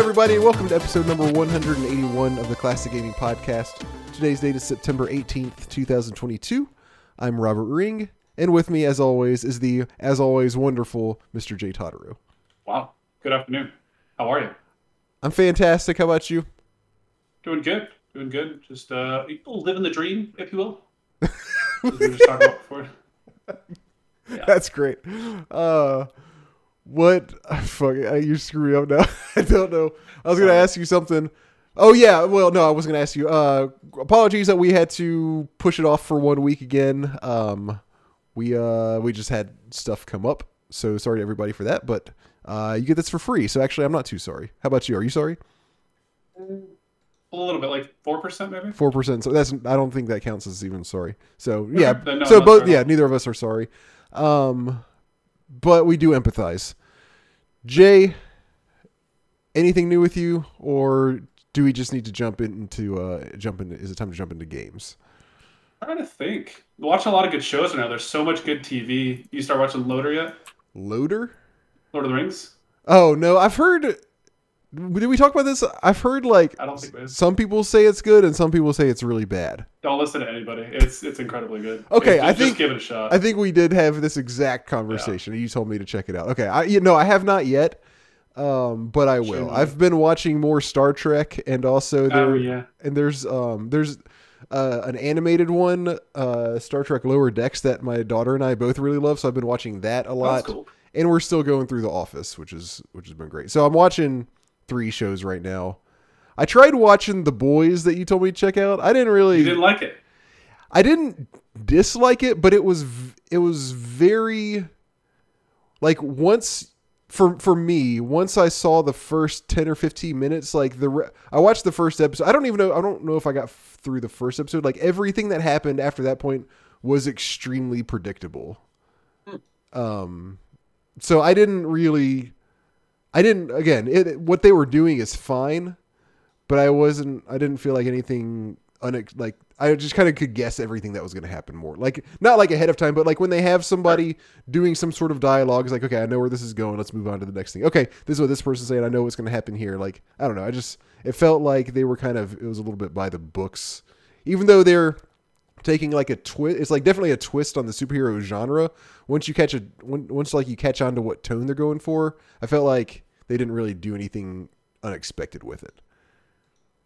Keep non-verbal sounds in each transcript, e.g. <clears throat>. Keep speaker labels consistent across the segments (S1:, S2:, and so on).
S1: Everybody, and welcome to episode number 181 of the Classic Gaming Podcast. Today's date is September 18th, 2022. I'm Robert Ring, and with me, as always, is the, as always, wonderful Mr. J. Totteru.
S2: Wow. Good afternoon. How are you?
S1: I'm fantastic. How about you?
S2: Doing good. Doing good. Just uh, living the dream, if you will. <laughs> We were just talking about before. <laughs>
S1: That's great. Uh, what? <laughs> Fuck, it, you screw me up now. <laughs> I don't know. I was gonna ask you something. Oh yeah. Well, no, I was gonna ask you. Uh, apologies that we had to push it off for one week again. Um, we uh we just had stuff come up, so sorry to everybody for that. But uh, you get this for free. So actually, I'm not too sorry. How about you? Are you sorry?
S2: A little bit, like 4% maybe?
S1: Four percent. So that's. I don't think that counts as even sorry. So <laughs> yeah.
S2: no,
S1: so both.
S2: sorry
S1: Yeah. Neither of us are sorry. Um, but we do empathize. Jay, anything new with you, or do we just need to jump into uh jump into? Is it time to jump into games?
S2: I'm trying to think. Watching a lot of good shows right now. There's so much good TV. You start watching Loader yet?
S1: Loader?
S2: Lord of the Rings?
S1: Oh no, I've heard. Did we talk about this? I've heard like
S2: I don't think
S1: some people say it's good and some people say it's really bad.
S2: Don't listen to anybody. It's it's incredibly good.
S1: Okay, I
S2: just
S1: think-
S2: give it a shot.
S1: I think we did have this exact conversation. You told me to check it out. Okay, I you know I have not yet, um, but I will.
S2: Sure.
S1: I've been watching more Star Trek, and also there
S2: oh yeah.
S1: and there's um there's uh, an animated one, uh, Star Trek Lower Decks that my daughter and I both really love. So I've been watching that a lot,
S2: That's cool.
S1: and we're still going through The Office, which is which has been great. So I'm watching three shows right now. I tried watching The Boys that you told me to check out. I didn't really.
S2: You didn't like it.
S1: I didn't dislike it, but it was it was very like once for for me once I saw the first ten or fifteen minutes, like the re- I watched the first episode. I don't even know. I don't know if I got f- through the first episode. Like everything that happened after that point was extremely predictable. Um, so I didn't really. I didn't again. It what they were doing is fine, but I wasn't. I didn't feel like anything unex- like I just kind of could guess everything that was going to happen more. Like not like ahead of time, but like when they have somebody doing some sort of dialogue, it's like okay, I know where this is going. Let's move on to the next thing. Okay, this is what this person's saying. I know what's going to happen here. Like I don't know. I just it felt like they were kind of it was a little bit by the books, even though they're taking like a twist. It's like definitely a twist on the superhero genre. Once you catch a once like you catch on to what tone they're going for, I felt like they didn't really do anything unexpected with it.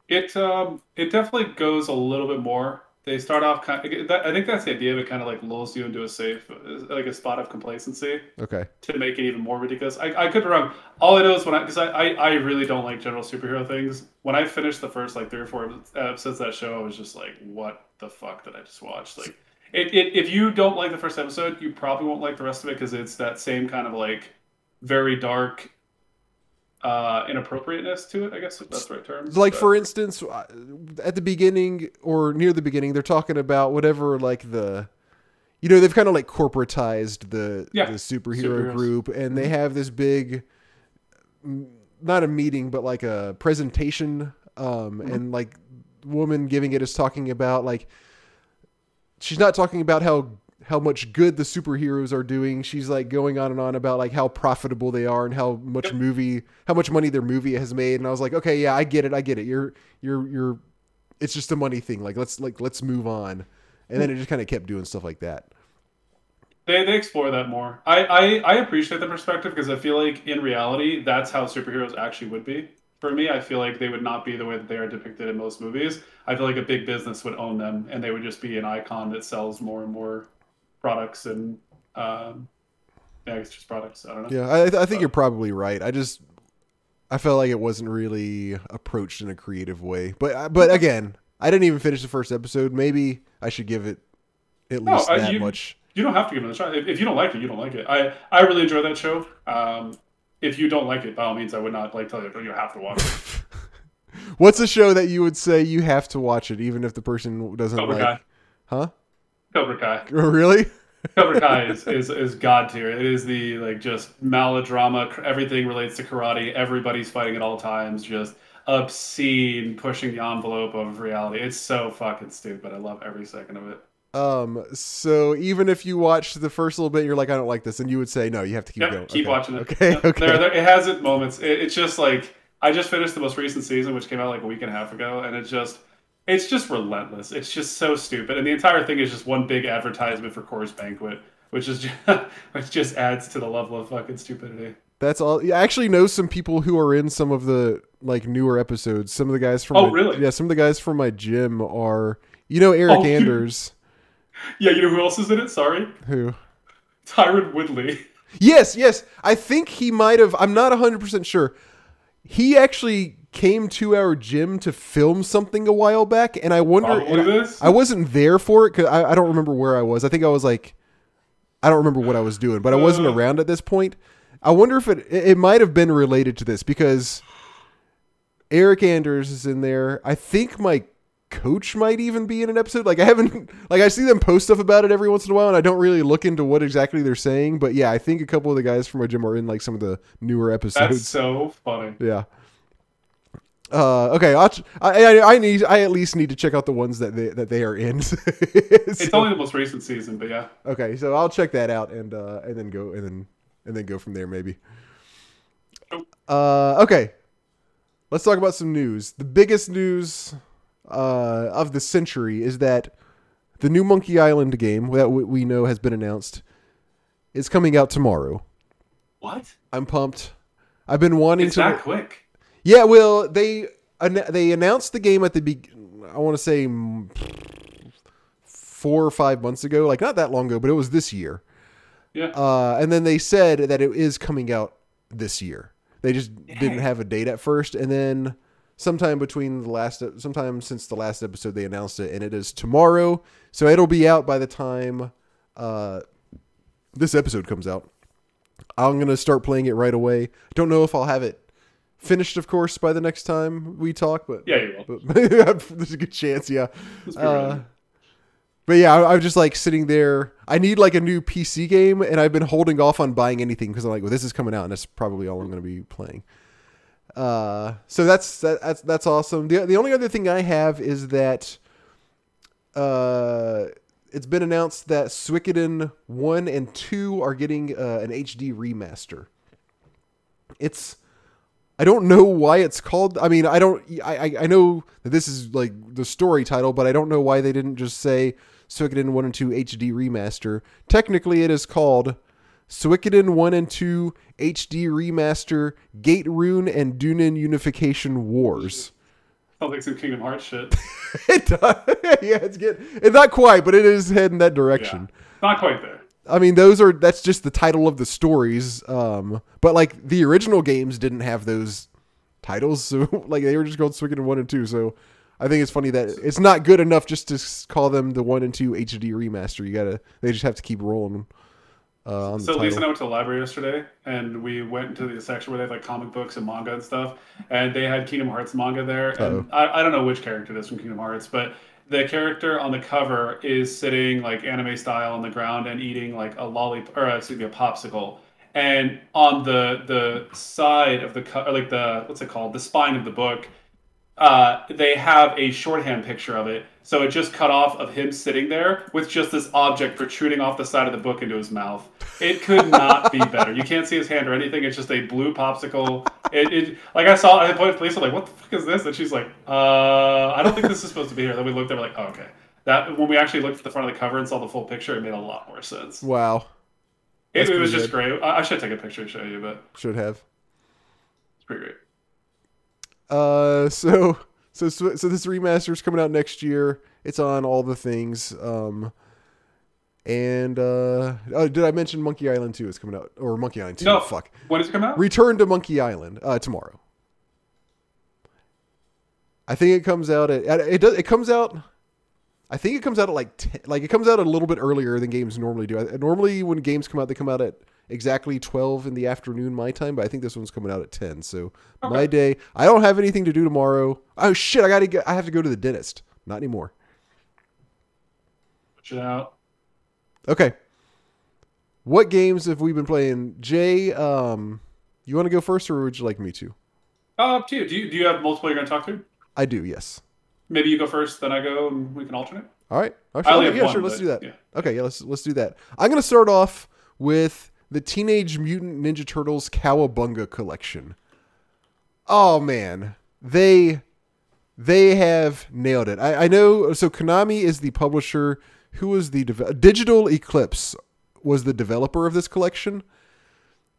S2: It um it definitely goes a little bit more. They start off kind of, I think that's the idea of it kind of like lulls you into a safe like a spot of complacency
S1: Okay.
S2: to make it even more ridiculous. I, I could be wrong. All I know is when I because I, I I really don't like general superhero things. When I finished the first like three or four episodes of that show, I was just like, what the fuck did I just watch? Like, it, it if you don't like the first episode, you probably won't like the rest of it because it's that same kind of like very dark uh inappropriateness to it i guess if that's the right term.
S1: Like
S2: But-
S1: for instance uh, at the beginning or near the beginning they're talking about whatever like the you know they've kind of like corporatized the
S2: Yeah,
S1: the superhero
S2: superheroes.
S1: group and they have this big not a meeting but like a presentation um and like woman giving it is talking about like she's not talking about how how much good the superheroes are doing. She's like going on and on about like how profitable they are and how much
S2: Yep.
S1: movie how much money their movie has made. And I was like, okay, yeah, I get it, I get it. You're you're you're it's just a money thing. Like let's like let's move on. And then it just kind of kept doing stuff like that.
S2: They, they explore that more. I, I, I appreciate the perspective because I feel like in reality, that's how superheroes actually would be. For me, I feel like they would not be the way that they are depicted in most movies. I feel like a big business would own them and they would just be an icon that sells more and more products and, um, yeah, it's just products. I don't know.
S1: Yeah, I, I think you're probably right. I just I felt like it wasn't really approached in a creative way. But but again, I didn't even finish the first episode. Maybe I should give it at
S2: No,
S1: least
S2: I-
S1: that
S2: you-
S1: much.
S2: You don't have to give it a shot. If, if you don't like it, you don't like it. I, I really enjoy that show. Um, if you don't like it, by all means, I would not like tell you you have to watch it. <laughs>
S1: What's a show that you would say you have to watch it, even if the person doesn't
S2: Cobra
S1: like? Huh?
S2: Cobra Kai. <laughs>
S1: Really?
S2: Cobra Kai is, is, is god tier. It is the like just melodrama. Everything relates to karate. Everybody's fighting at all times. Just obscene, pushing the envelope of reality. It's so fucking stupid. I love every second of it.
S1: Um. So even if you watched the first little bit, you're like, I don't like this, and you would say, no, you have to keep
S2: Yep,
S1: going.
S2: keep
S1: okay.
S2: watching it.
S1: Okay. Okay.
S2: There, there, it has its moments. It, it's just like I just finished the most recent season, which came out like a week and a half ago, and it's just it's just relentless. It's just so stupid, and the entire thing is just one big advertisement for Coors Banquet, which is just, <laughs> which just adds to the level of fucking stupidity.
S1: That's all. I actually know some people who are in some of the like newer episodes. Some of the guys from
S2: Oh,
S1: my,
S2: really?
S1: yeah, some of the guys from my gym are you know Eric
S2: Oh, you-
S1: Anders <laughs>
S2: Yeah, you know who else is in it? Sorry,
S1: who
S2: Tyron Woodley.
S1: Yes, yes. I think he might have. I'm not 100% sure. He actually came to our gym to film something a while back, and I wonder. And I. I wasn't there for it because I, I don't remember where I was. I think I was like. I don't remember what I was doing, but I wasn't
S2: Uh.
S1: around at this point. I wonder if it it might have been related to this because Eric Anders is in there. I think my coach might even be in an episode. Like I haven't <laughs> like I see them post stuff about it every once in a while and I don't really look into what exactly they're saying, but yeah, I think a couple of the guys from my gym are in like some of the newer episodes.
S2: That's so funny.
S1: Yeah. Uh, okay, I'll, I, I I need I at least need to check out the ones that they that they are in. <laughs>
S2: It's only the most recent season, but yeah.
S1: Okay, so I'll check that out and uh, and then go and then and then go from there maybe. Uh, okay, let's talk about some news. The biggest news uh, of the century is that the new Monkey Island game that we we know has been announced is coming out tomorrow.
S2: What?
S1: I'm pumped. I've been wanting
S2: It's
S1: to.
S2: that quick.
S1: Yeah, well, they they announced the game at the be- I want to say four or five months ago, like not that long ago, but it was this year.
S2: Yeah.
S1: Uh, and then they said that it is coming out this year. They just didn't have a date at first, and then sometime between the last, sometime since the last episode, they announced it, and it is tomorrow. So it'll be out by the time uh, this episode comes out. I'm gonna start playing it right away. Don't know if I'll have it finished, of course, by the next time we talk, but
S2: Yeah, you will.
S1: but <laughs> there's a good chance, yeah. Uh, but yeah, I, I'm just like sitting there. I need like a new PC game, and I've been holding off on buying anything because I'm like, well, this is coming out, and that's probably all I'm going to be playing. Uh, so that's that, that's that's awesome. The the only other thing I have is that, uh, it's been announced that Suikoden one and two are getting uh, an HD remaster. It's I don't know why it's called. I mean, I don't. I I, know that this is like the story title, but I don't know why they didn't just say Suikoden one and two HD remaster. Technically, it is called Suikoden one and two HD remaster Gate Rune and Dunan Unification Wars.
S2: Sounds like some Kingdom Hearts shit. <laughs>
S1: it does. <laughs> yeah, it's getting it's not quite, but it is heading that direction.
S2: Yeah. Not quite there.
S1: I mean, those are that's just the title of the stories. Um, but like the original games didn't have those titles, <laughs> so like they were just called Suikoden one and two. So I think it's funny that it's not good enough just to call them the one and two HD remaster. You gotta they just have to keep rolling. Uh, on
S2: So. Lisa and I went to the library yesterday, and we went into the section where they have like comic books and manga and stuff, and they had Kingdom Hearts manga there.
S1: Uh-oh.
S2: And I, I don't know which character it is from Kingdom Hearts, but the character on the cover is sitting like anime style on the ground and eating like a lollipop or uh, excuse me a popsicle. And on the the side of the like the what's it called the spine of the book, uh, they have a shorthand picture of it. So it just cut off of him sitting there with just this object protruding off the side of the book into his mouth. It could not be better. You can't see his hand or anything. It's just a blue popsicle. It, it like I saw. I pointed to Lisa like, "What the fuck is this?" And she's like, "Uh, I don't think this is supposed to be here." Then we looked at, it, we're like, oh, "Okay." That when we actually looked at the front of the cover and saw the full picture, it made a lot more sense.
S1: wow,
S2: It, it was
S1: pretty
S2: just great. I, I should take a picture and show you, but
S1: should have.
S2: it's pretty great.
S1: Uh, so so so so this remaster is coming out next year. It's on all the things. Um, and uh, oh, did I mention Monkey Island two is coming out or Monkey Island two?
S2: No.
S1: Fuck.
S2: When does it come out?
S1: Return to Monkey Island uh, tomorrow. I think it comes out at it does it comes out. I think it comes out at like 10, like it comes out a little bit earlier than games normally do. I, normally when games come out, they come out at exactly twelve in the afternoon my time, but I think this one's coming out at ten. So my day, I don't have anything to do tomorrow. Oh shit! I gotta. I have to go to the dentist. Not anymore.
S2: Put it out.
S1: Okay. What games have we been playing, Jay? Um, you want to go first, or would you like me to?
S2: Uh, up to you. Do you do you have multiple you're going to talk to?
S1: I do. Yes.
S2: Maybe you go first, then I go, and we can alternate.
S1: All right. All right.
S2: I only
S1: Okay, yeah,
S2: one,
S1: sure. Let's do that.
S2: yeah.
S1: Okay. Yeah. Let's let's do that. I'm gonna start off with the Teenage Mutant Ninja Turtles Cowabunga collection. oh man, they they have nailed it. I, I know. So Konami is the publisher. Who was the deve- Digital Eclipse was the developer of this collection.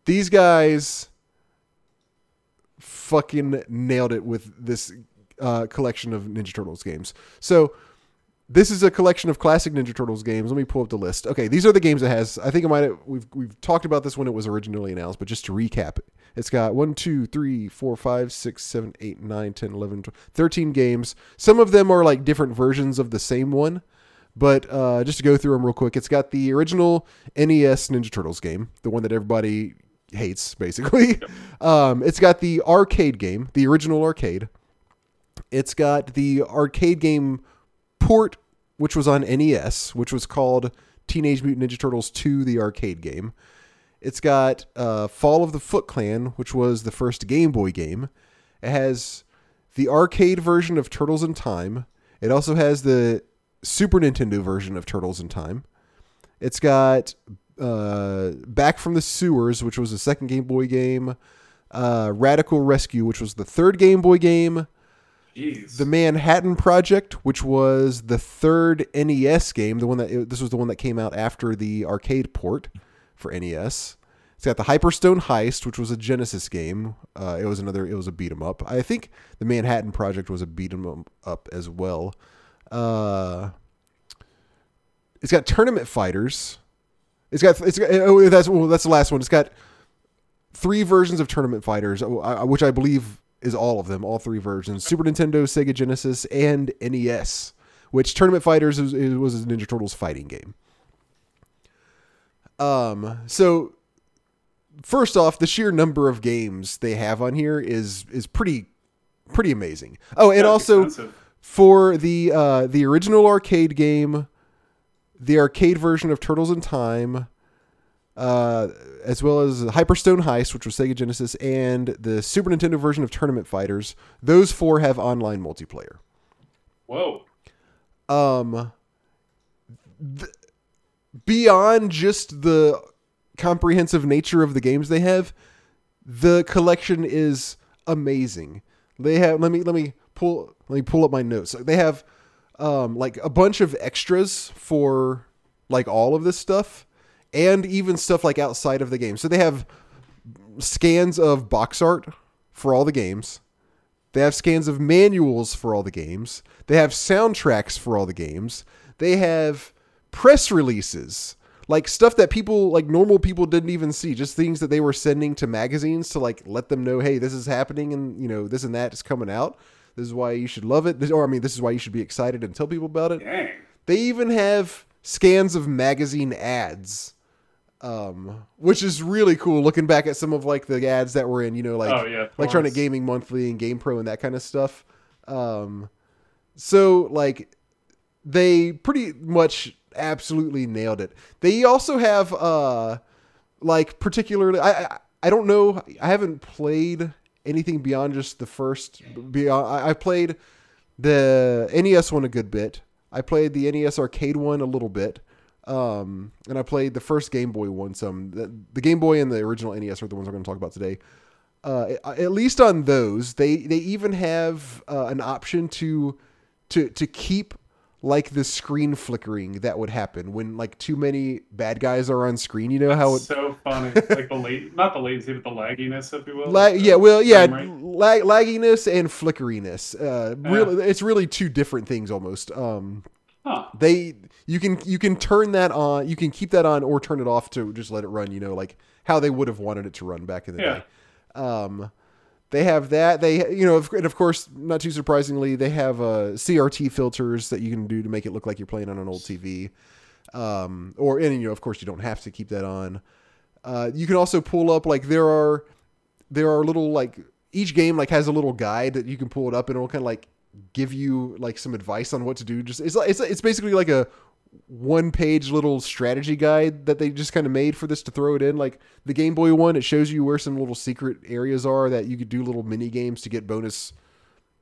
S1: These guys fucking nailed it with this uh, collection of Ninja Turtles games. So this is a collection of classic Ninja Turtles games. Let me pull up the list. Okay, these are the games it has. I think I might have, we've we've talked about this when it was originally announced, but just to recap, it's got 1, 2, 3, 4, 5, 6, 7, 8, 9, 10, 11, 12, 13 games. Some of them are like different versions of the same one. But uh, just to go through them real quick, it's got the original NES Ninja Turtles game, the one that everybody hates, basically. <laughs> Um, it's got the arcade game, the original arcade. It's got the arcade game port, which was on NES, which was called Teenage Mutant Ninja Turtles 2, the arcade game. It's got uh, Fall of the Foot Clan, which was the first Game Boy game. It has the arcade version of Turtles in Time. It also has the Super Nintendo version of Turtles in Time. It's got uh, Back from the Sewers, which was the second Game Boy game. Uh, Radical Rescue, which was the third Game Boy game.
S2: Jeez.
S1: The Manhattan Project, which was the third NES game, the one that this was the one that came out after the arcade port for NES. It's got the Hyperstone Heist, which was a Genesis game. Uh, it was another. It was a beat 'em up. I think the Manhattan Project was a beat 'em up as well. Uh, it's got Tournament Fighters. It's got. It's got. Oh, that's well, that's the last one. It's got three versions of Tournament Fighters, uh, which I believe is all of them, all three versions: Super Nintendo, Sega Genesis, and NES. Which Tournament Fighters was a Ninja Turtles fighting game. Um, so first off, the sheer number of games they have on here is is pretty pretty amazing. Oh, and
S2: That's
S1: also
S2: expensive.
S1: For the uh, the original arcade game, the arcade version of Turtles in Time, uh, as well as Hyperstone Heist, which was Sega Genesis, and the Super Nintendo version of Tournament Fighters. Those four have online multiplayer.
S2: Whoa.
S1: Um, th- beyond just the comprehensive nature of the games they have, the collection is amazing. They have let me let me pull let me pull up my notes. They have um like a bunch of extras for like all of this stuff and even stuff like outside of the game. So they have scans of box art for all the games. They have scans of manuals for all the games. They have soundtracks for all the games. They have press releases, like stuff that people, like normal people, didn't even see. Just things that they were sending to magazines to like let them know, hey, this is happening, and you know this and that is coming out. This is why you should love it. This, or I mean, this is why you should be excited and tell people about it.
S2: Dang.
S1: They even have scans of magazine ads, um, which is really cool. Looking back at some of like the ads that were in, you know, like
S2: oh yeah.
S1: Electronic. Gaming Monthly and Game Pro and that kind of stuff. Um, so like they pretty much absolutely nailed it. They also have uh like particularly I I, I don't know I haven't played anything beyond just the first beyond I, I played the NES one a good bit. I played the NES arcade one a little bit. Um, and I played the first Game Boy one some. The, the Game Boy and the original NES are the ones I'm going to talk about today. Uh, at least on those, they they even have uh, an option to to to keep like the screen flickering that would happen when like too many bad guys are on screen. You know how it,
S2: so funny. <laughs> like the late, not the latency, but the lagginess, if you will.
S1: La-
S2: like
S1: yeah, well, yeah, lag- lagginess and flickeriness. Uh,
S2: Yeah.
S1: really, it's really two different things almost. Um,
S2: Huh.
S1: they you can you can turn that on, you can keep that on or turn it off to just let it run. You know, like how they would have wanted it to run back in the
S2: Yeah.
S1: day. Um, they have that. They you know, and of course, not too surprisingly, they have uh, CRT filters that you can do to make it look like you're playing on an old TV. Um, or and you know, of course, you don't have to keep that on. Uh, you can also pull up like there are there are little like each game like has a little guide that you can pull it up and it'll kind of like give you like some advice on what to do. Just it's it's it's basically like a one page little strategy guide that they just kind of made for this to throw it in. Like the Game Boy one, it shows you where some little secret areas are that you could do little mini games to get bonus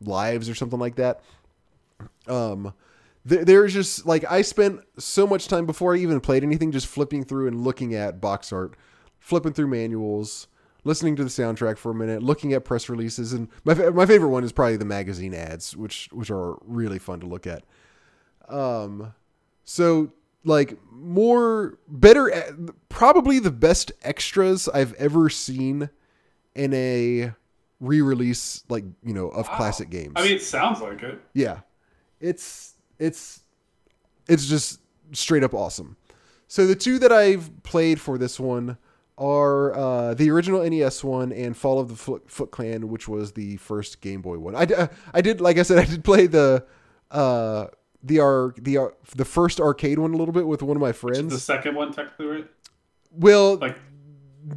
S1: lives or something like that. Um, there, there's just like I spent so much time before I even played anything just flipping through and looking at box art, flipping through manuals, listening to the soundtrack for a minute, looking at press releases, and my fa- my favorite one is probably the magazine ads, which which are really fun to look at. Um, so like more better, e- probably the best extras I've ever seen in a re-release like you know of
S2: Wow.
S1: classic games.
S2: I mean, it sounds like it.
S1: Yeah. It's it's it's just straight up awesome. So the two that I've played for this one are uh, the original NES one and Fall of the Foot, Foot Clan, which was the first Game Boy one. I, I did like I said <laughs> I did play the uh, the ar- the ar- the first arcade one a little bit with one of my friends.
S2: The second one, technically, right?
S1: Well,
S2: Like,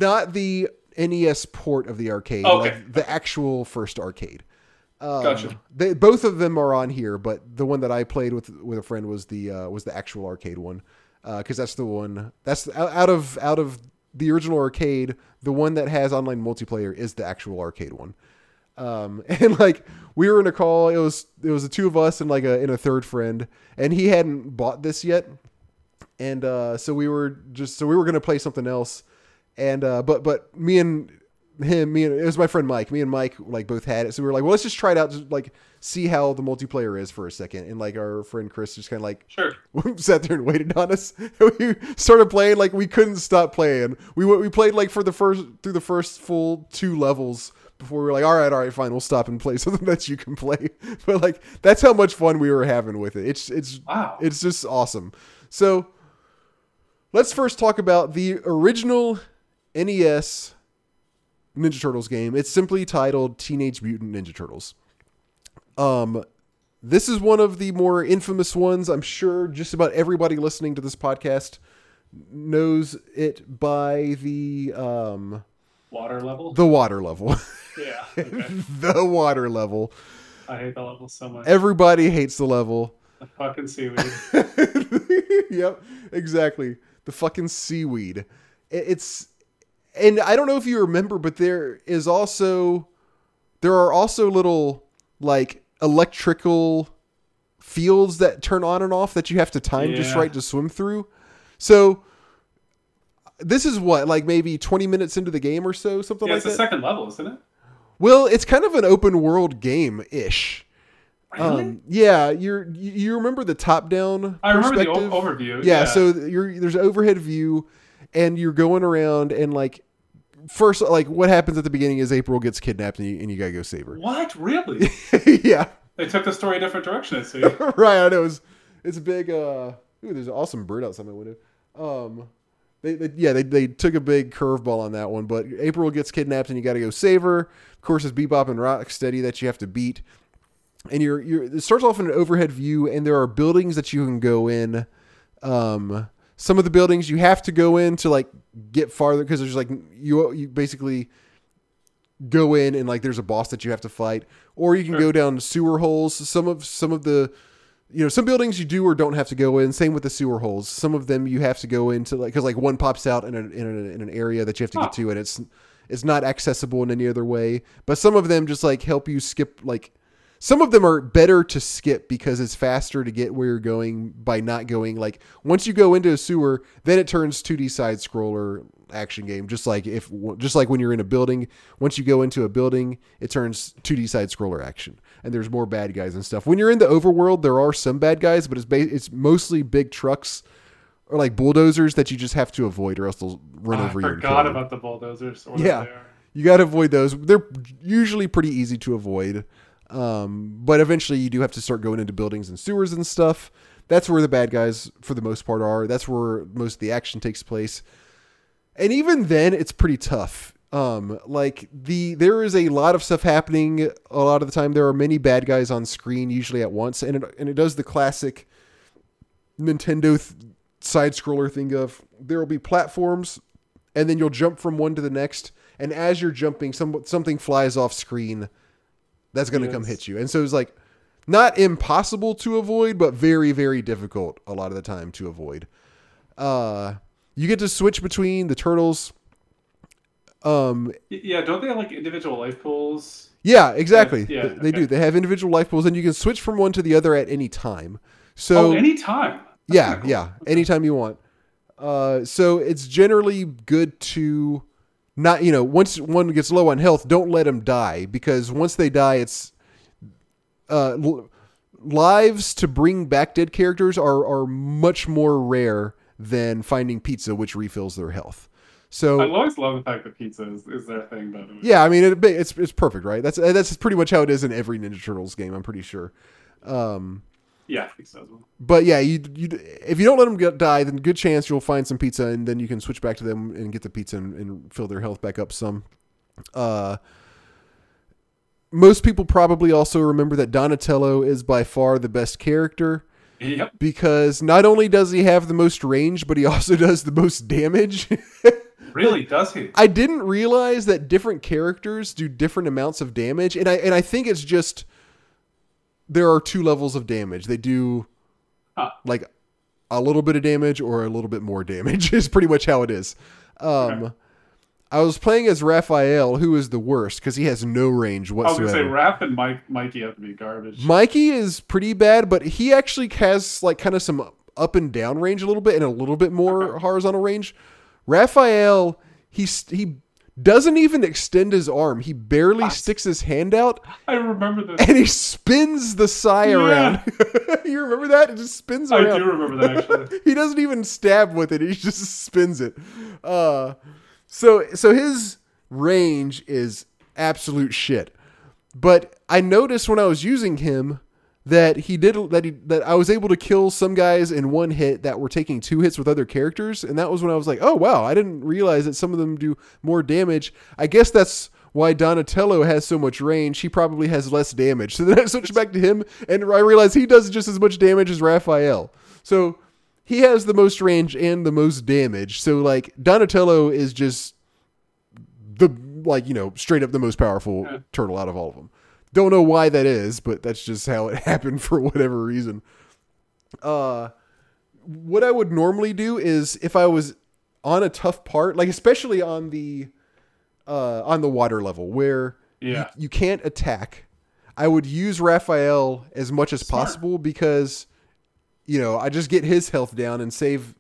S1: not the NES port of the arcade,
S2: Okay.
S1: like the actual first arcade. Um,
S2: Gotcha.
S1: They, both of them are on here, but the one that I played with with a friend was the uh, was the actual arcade one, because that's the one that's out out of out of the original arcade. The one that has online multiplayer is the actual arcade one. Um, <laughs> and like we were in a call, it was it was the two of us and like a and a third friend, and he hadn't bought this yet, and uh, so we were just so we were gonna play something else, and uh, but but me and him, me and it was my friend Mike. Me and Mike like both had it, so we were like, well, let's just try it out, just like see how the multiplayer is for a second. And like our friend Chris just kind of like
S2: sure. <laughs>
S1: sat there and waited on us. <laughs> we started playing like we couldn't stop playing. We went- we played like for the first through the first full two levels before we were like, all right, all right, fine, we'll stop and play <laughs> something that you can play. <laughs> But like that's how much fun we were having with it. It's it's
S2: Wow.
S1: it's just awesome. So let's first talk about the original NES Ninja Turtles game. It's simply titled Teenage Mutant Ninja Turtles. Um, this is one of the more infamous ones. I'm sure just about everybody listening to this podcast knows it by the um
S2: Water level?
S1: the water level. <laughs>
S2: yeah. <laughs> Okay.
S1: the water level.
S2: I hate the level so much.
S1: Everybody hates the level.
S2: The fucking seaweed. <laughs>
S1: yep, exactly. The fucking seaweed. It's and I don't know if you remember, but there is also there are also little like electrical fields that turn on and off that you have to time just right to swim through. So this is what like maybe 20 minutes into the game or so, something
S2: yeah,
S1: like that.
S2: it's the second level, isn't it?
S1: well, it's kind of an open world game ish.
S2: Really?
S1: Um, yeah, you're you you remember the top down
S2: I remember the o-
S1: perspective?
S2: overview.
S1: yeah, so you're there's an overhead view and you're going around and like first like what happens at the beginning is April gets kidnapped and you, and you gotta go save her.
S2: What? Really? <laughs>
S1: yeah.
S2: they took the story a different direction, I see. <laughs>
S1: right, I know it's it's a big uh ooh, there's an awesome bird outside my window. Um they, they yeah, they, they took a big curveball on that one, but April gets kidnapped and you gotta go save her. Of course it's Bebop and Rocksteady that you have to beat. And you're you're it starts off in an overhead view and there are buildings that you can go in. Um some of the buildings you have to go in to like get farther because there's like you you basically go in and like there's a boss that you have to fight or you can
S2: Sure.
S1: go down sewer holes some of some of the you know some buildings you do or don't have to go in. Same with the sewer holes. Some of them you have to go into like because like one pops out in, a, in, a, in an area that you have to
S2: Huh.
S1: get to and it's it's not accessible in any other way. But some of them just like help you skip like some of them are better to skip because it's faster to get where you're going by not going. Like once you go into a sewer then it turns 2d side scroller action game. Just like if just like when you're in a building once you go into a building it turns 2d side scroller action and there's more bad guys and stuff when you're in the overworld there are some bad guys but it's ba- it's mostly big trucks or like bulldozers that you just have to avoid or else they'll run
S2: I
S1: over you kill
S2: forgot about the bulldozers.
S1: Yeah. You got to avoid those. They're usually pretty easy to avoid. Um, but eventually you do have to start going into buildings and sewers and stuff. That's where the bad guys, for the most part, are. That's where most of the action takes place. And even then, it's pretty tough. Um, like the there is a lot of stuff happening. A lot of the time, there are many bad guys on screen, usually at once, and it and it does the classic Nintendo th- side scroller thing of there will be platforms and then you'll jump from one to the next and as you're jumping some something flies off screen that's going to come hit you. And so it's like not impossible to avoid but very very difficult a lot of the time to avoid. Uh you get to switch between the turtles um
S2: Yeah, don't they have like individual life pools?
S1: yeah exactly
S2: Yeah,
S1: They- they do they have individual life pools and you can switch from one to the other at any time so
S2: oh, anytime. That's
S1: yeah,
S2: cool.
S1: yeah. Anytime you want. Uh, so it's generally good to not you know once one gets low on health, don't let them die because once they die, it's uh, l- lives to bring back dead characters are are much more rare than finding pizza, which refills their health. So
S2: I always love the fact that pizza is, is their thing. By the way,
S1: yeah, I mean it, it's it's perfect, right? That's that's pretty much how it is in every Ninja Turtles game. I'm pretty sure. Um,
S2: yeah, so
S1: but yeah, you you if you don't let them get, die, then good chance you'll find some pizza, and then you can switch back to them and get the pizza and, and fill their health back up some. Uh, most people probably also remember that Donatello is by far the best character
S2: Yep.
S1: because not only does he have the most range, but he also <laughs> does the most damage. <laughs>
S2: Really, does he?
S1: I didn't realize that different characters do different amounts of damage, and I and I think it's just there are two levels of damage. They do
S2: Huh.
S1: like a little bit of damage or a little bit more damage <laughs> is pretty much how it is. Um,
S2: Okay.
S1: I was playing as Raphael, who is the worst because he has no range
S2: I was
S1: whatsoever.
S2: gonna say Raph and Mike Mikey have to be garbage.
S1: Mikey is pretty bad, but he actually has like kind of some up and down range a little bit and a little bit more horizontal range. Raphael, he's he doesn't even extend his arm. He barely
S2: What?
S1: sticks his hand out
S2: I remember this.
S1: and he spins the sai
S2: Yeah.
S1: around. <laughs> you remember that? It just spins around.
S2: I do remember that actually. <laughs>
S1: he doesn't even stab with it. He just spins it. Uh, so so his range is absolute shit. But I noticed when I was using him that he did that he that I was able to kill some guys in one hit that were taking two hits with other characters, and that was when I was like, oh wow, I didn't realize that some of them do more damage. I guess that's why Donatello has so much range. He probably has less damage. <laughs> So then I switched back to him, and I realized he does just as much damage as Raphael. So he has the most range and the most damage. So like Donatello is just the like you know straight up the most powerful
S2: Yeah.
S1: turtle out of all of them. Don't know why that is, but that's just how it <laughs> happened for whatever reason. Uh, what I would normally do is if I was on a tough part, like especially on the uh, on the water level where
S2: Yeah.
S1: you, you can't attack, I would use Raphael as much as
S2: Smart.
S1: possible because you know I just get his health down and save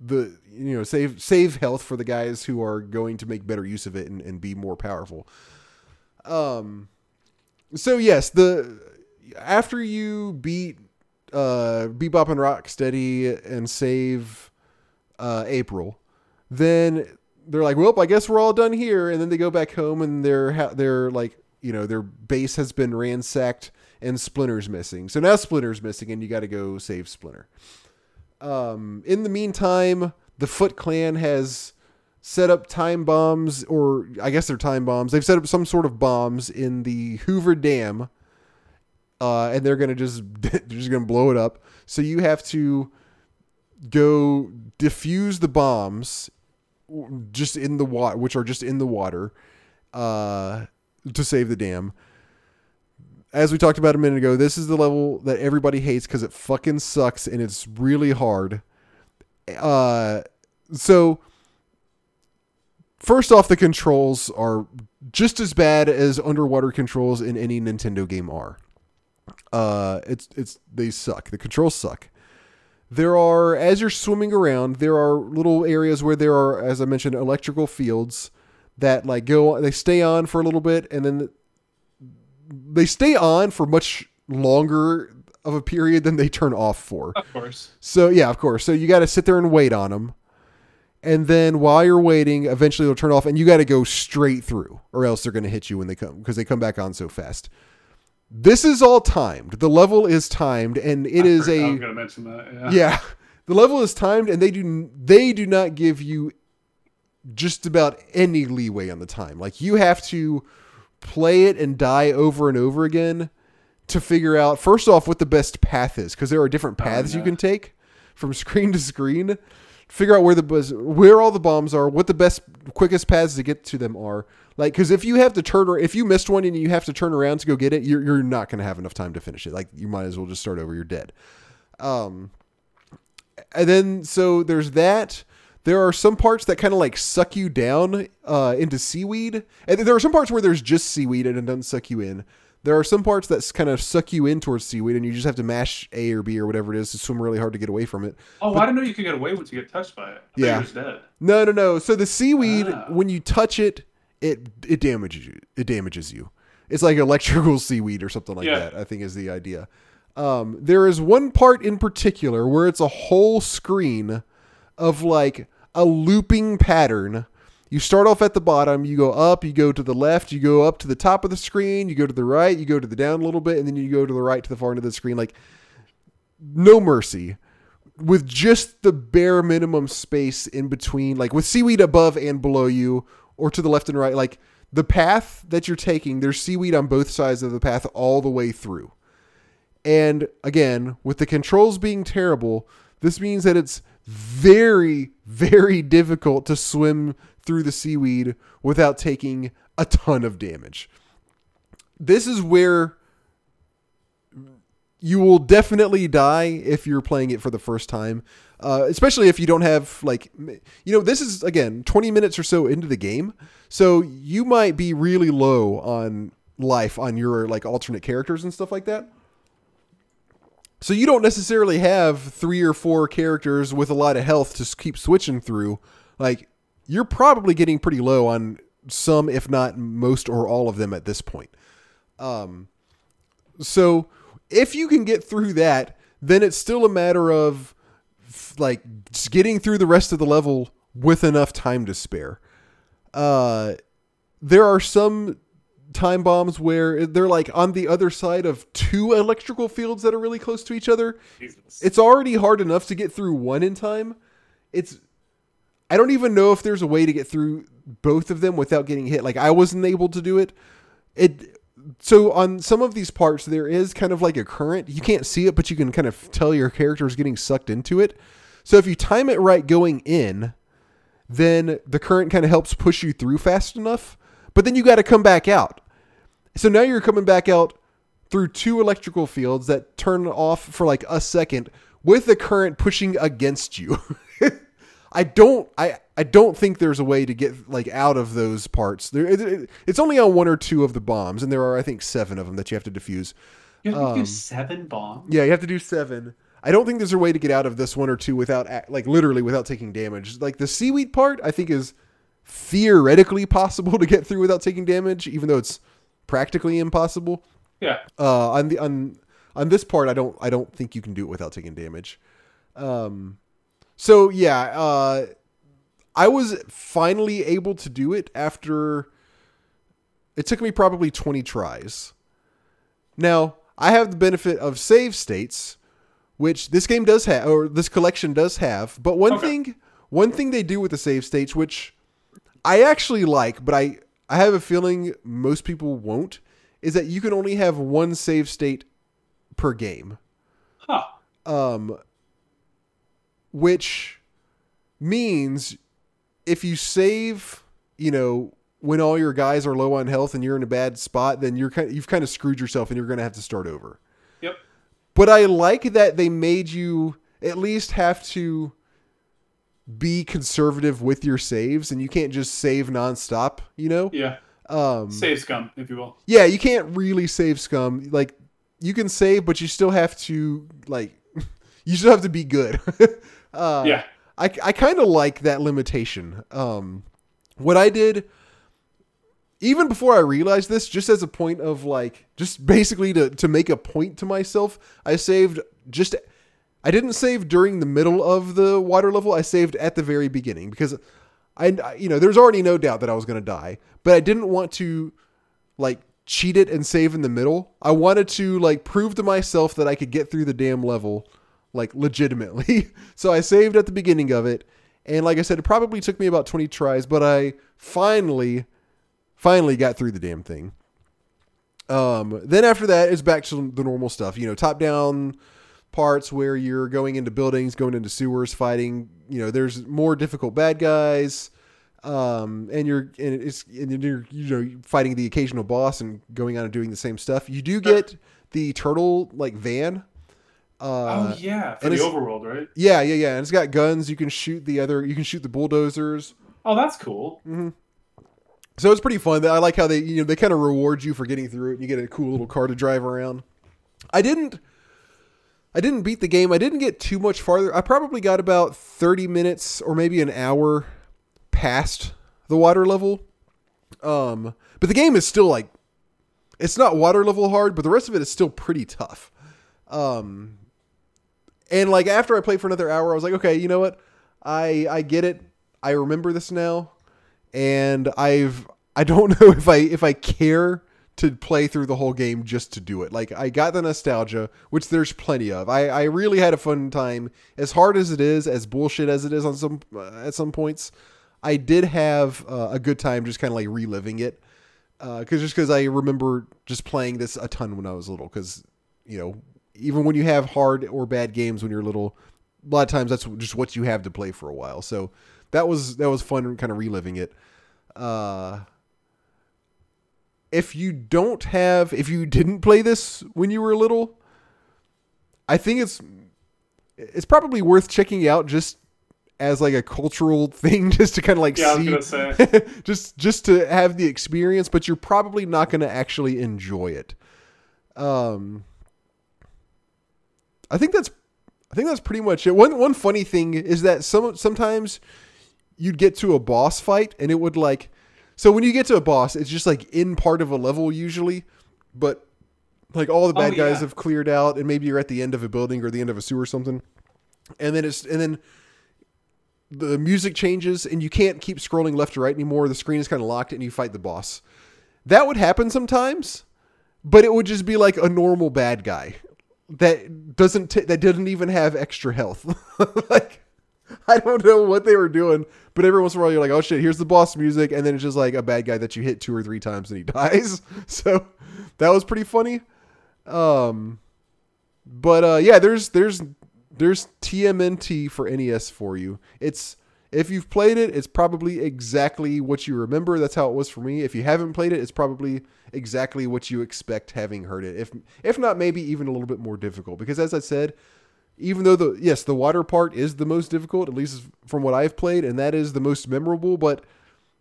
S1: the you know save save health for the guys who are going to make better use of it and, and be more powerful. Um, so yes, the after you beat uh Bebop and Rocksteady and save uh April, then they're like, "Well, I guess we're all done here." And then they go back home and they're ha- they're like, you know, their base has been ransacked and Splinter's missing. So now Splinter's missing and you got to go save Splinter. Um in the meantime, the Foot Clan has set up time bombs or I guess they're time bombs. They've set up some sort of bombs in the Hoover Dam. Uh, and they're gonna just <laughs> they're just gonna blow it up. So you have to go diffuse the bombs just in the water, which are just in the water, uh, to save the dam. As we talked about a minute ago, this is the level that everybody hates because it fucking sucks and it's really hard. Uh, so first off, the controls are just as bad as underwater controls in any Nintendo game are. Uh, it's it's they suck. The controls suck. There are as you're swimming around, there are little areas where there are, as I mentioned, electrical fields that like go. They stay on for a little bit, and then they stay on for much longer of a period than they turn off for.
S2: Of course.
S1: So yeah, of course. So you got to sit there and wait on them, and then while you're waiting, eventually it'll turn off, and you got to go straight through, or else they're going to hit you when they come because they come back on so fast. This is all timed. The level is timed, and it
S2: I
S1: is
S2: I
S1: a
S2: was gonna mention that. Yeah.
S1: yeah. The level is timed, and they do they do not give you just about any leeway on the time. Like you have to play it and die over and over again to figure out first off what the best path is because there are different oh, paths you
S2: yeah.
S1: can take from screen to screen. Figure out where the where all the bombs are, what the best quickest paths to get to them are. Like, because if you have to turn, or if you missed one and you have to turn around to go get it, you're you're not going to have enough time to finish it. Like, you might as well just start over. You're dead. Um, and then so there's that. There are some parts that kind of like suck you down uh, into seaweed, and there are some parts where there's just seaweed and it doesn't suck you in. There are some parts that kind of suck you in towards seaweed, and you just have to mash A or B or whatever it is to swim really hard to get away from it.
S2: Oh, I didn't know you could get away once you get touched by it. I
S1: Yeah.
S2: yeah. you were dead.
S1: No, no, no. So the seaweed,
S2: Ah.
S1: when you touch it, it it damages you. It damages you. It's like <laughs> electrical seaweed or something like
S2: Yeah.
S1: that. I think is the idea. Um, there is one part in particular where it's a whole screen of like a looping pattern. You start off at the bottom, you go up, you go to the left, you go up to the top of the screen, you go to the right, you go to the down a little bit, and then you go to the right to the far end of the screen. Like no mercy with just the bare minimum space in between, like with seaweed above and below you, or to the left and right, like the path that you're taking, there's seaweed on both sides of the path all the way through. And again, with the controls being terrible, this means that it's very, <laughs> very difficult to swim through the seaweed without taking a ton of damage. This is where you will definitely die if you're playing it for the first time, uh, especially if you don't have like, you know, this is again 20 minutes or so into the game, so you might be really low on life on your like alternate characters and stuff like that. So you don't necessarily have three or four characters with a lot of health to keep switching through. Like you're probably getting pretty low on some, if not most or all of them at this point. Um, so if you can get through that, then it's still a matter of like just getting through the rest of the level with enough time to spare. Uh, there are some time bombs where they're like on the other side of two electrical fields that are really close to each other.
S2: Jesus.
S1: It's already hard enough to get through one in time. It's I don't even know if there's a way to get through both of them without getting hit. Like I wasn't able to do it. It so on some of these parts there is kind of like a current. You can't see it, but you can kind of tell your character is getting sucked into it. So if you time it right going in, then the current kind of helps push you through fast enough. But then you got to come back out. So now you're coming back out through two electrical fields that turn off for like a second with the current pushing against you. <laughs> I don't I I don't think there's a way to get like out of those parts. There it, it- it's only on one or two of the bombs and there are I think 7 of them that you have to defuse.
S2: You have to
S1: um,
S2: do seven bombs.
S1: Yeah, you have to do 7. I don't think there's a way to get out of this one or two without like literally without taking damage. Like the seaweed part I think is theoretically possible to get through without taking damage even though it's practically impossible.
S2: Yeah.
S1: Uh, on the on on this part, I don't I don't think you can do it without taking damage. Um, so yeah, uh, I was finally able to do it after. It took me probably twenty tries. Now I have the benefit of save states, which this game does have, or this collection does have. But one
S2: Okay.
S1: thing, one thing they do with the save states, which I actually like, but I I have a feeling most people won't, is that you can only have one save state per game.
S2: Huh.
S1: Um, which means if you save, you know, when all your guys are low on health and you're in a bad spot, then you're kind you've kind of screwed yourself and you're going to have to start over.
S2: Yep.
S1: But I like that they made you at least have to be conservative with your saves and you can't just save nonstop, you know?
S2: Yeah.
S1: Um
S2: Save scum, if you will.
S1: yeah, you can't really save scum. Like you can save, but you still have to like <laughs> you still have to be good. <laughs> uh,
S2: yeah.
S1: I I kind of like that limitation. Um, what I did, even before I realized this, just as a point of like, just basically to to make a point to myself, I saved just. I didn't save during the middle of the water level. I saved at the very beginning because I, you know, there's already no doubt that I was going to die, but I didn't want to like cheat it and save in the middle. I wanted to like prove to myself that I could get through the damn level like legitimately. <laughs> so I saved at the beginning of it. And like I said, it probably took me about 20 tries, but I finally finally got through the damn thing. Um, then after that, it's back to the normal stuff. You know, top down parts where you're going into buildings, going into sewers, fighting. You know, there's more difficult bad guys, um, and you're and it's and you're you know fighting the occasional boss and going on and doing the same stuff. You do get the turtle like van. Uh,
S2: oh yeah, for the overworld, right?
S1: yeah, yeah, yeah, and it's got guns. You can shoot the other. You can shoot the bulldozers.
S2: Oh, that's cool.
S1: So it's pretty fun. I like how they you know they kind of reward you for getting through it. And you get a cool little car to drive around. I didn't I didn't beat the game. I didn't get too much farther. I probably got about 30 minutes or maybe an hour past the water level. Um but the game is still like it's not water level hard, but the rest of it is still pretty tough. Um and like after I played for another hour, I was like, okay, you know what? I I get it. I remember this now and I've I don't <laughs> know if I if I care to play through the whole game just to do it. Like I got the nostalgia, which there's plenty of. I I really had a fun time. As hard as it is, as bullshit as it is on some uh, at some points, I did have uh, a good time just kind of like reliving it. Uh, cause just because I remember just playing this a ton when I was little. Cause you know, even when you have hard or bad games when you're little, a lot of times that's just what you have to play for a while. So that was that was fun, kind of reliving it. Uh, if you don't have, if you didn't play this when you were little, I think it's it's probably worth checking out just as like a cultural <laughs> thing, just to kind of like
S2: Yeah, I
S1: see, <laughs> just just to have the experience. But you're probably not going to actually enjoy it. Um, I think that's I think that's pretty much it. One one funny thing is that some sometimes you'd get to a boss fight and it would like so when you get to a boss, it's just like in part of a level usually, but like all the oh, bad
S2: Oh,
S1: guys
S2: yeah.
S1: have cleared out and maybe you're at the end of a building or the end of a sewer or something. And then it's and then the music changes and you can't keep scrolling left to right anymore. The screen is kind of locked and you fight the boss. That would happen sometimes, but it would just be like a normal bad guy that doesn't t- that didn't even have extra health. <laughs> like I don't know what they were doing, but every once in a while you're like, oh shit, here's the boss music, and then it's just like a bad guy that you hit two or three times and he <laughs> dies. So that was pretty funny. Um, but uh, yeah, there's there's there's TMNT for NES for you. It's if you've played it, it's probably exactly what you remember. That's how it was for me. If you haven't played it, it's probably exactly what you expect having heard it. If if not, maybe even a little bit more difficult. Because as I said, even though the yes, the water part is the most difficult, at least from what I've played, and that is the most memorable, but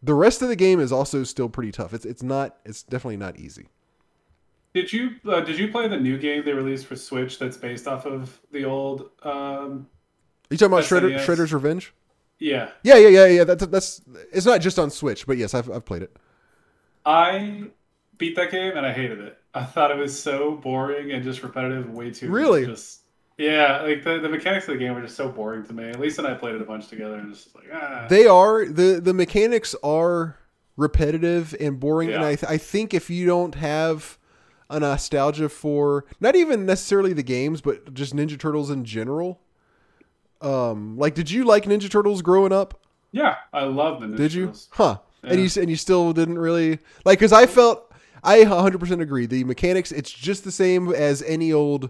S1: the rest of the game is also still pretty tough. It's it's not it's definitely not easy.
S2: Did you uh, did you play the new game they released for Switch that's based off of the old? Um,
S1: Are you talking about Shredder, Shredder's Revenge?
S2: Yeah,
S1: Yeah, yeah, yeah, yeah. That's that's it's not just on Switch, but yes, I've I've played it.
S2: I beat that game and I hated it. I thought it was so boring and just repetitive, and way too
S1: Really?
S2: Just yeah, like the, the mechanics of the game were just so boring to me. Lisa and I played it a bunch together and it's just like ah.
S1: They are the the mechanics are repetitive and boring, and I th- I think if you don't have a nostalgia for not even necessarily the games, but just Ninja Turtles in general. Um, like, did you like Ninja Turtles growing up?
S2: yeah, I love the Ninja
S1: Did you?
S2: Turtles.
S1: Huh. And you and you still didn't really like because I felt I 100% agree. The mechanics it's just the same as any old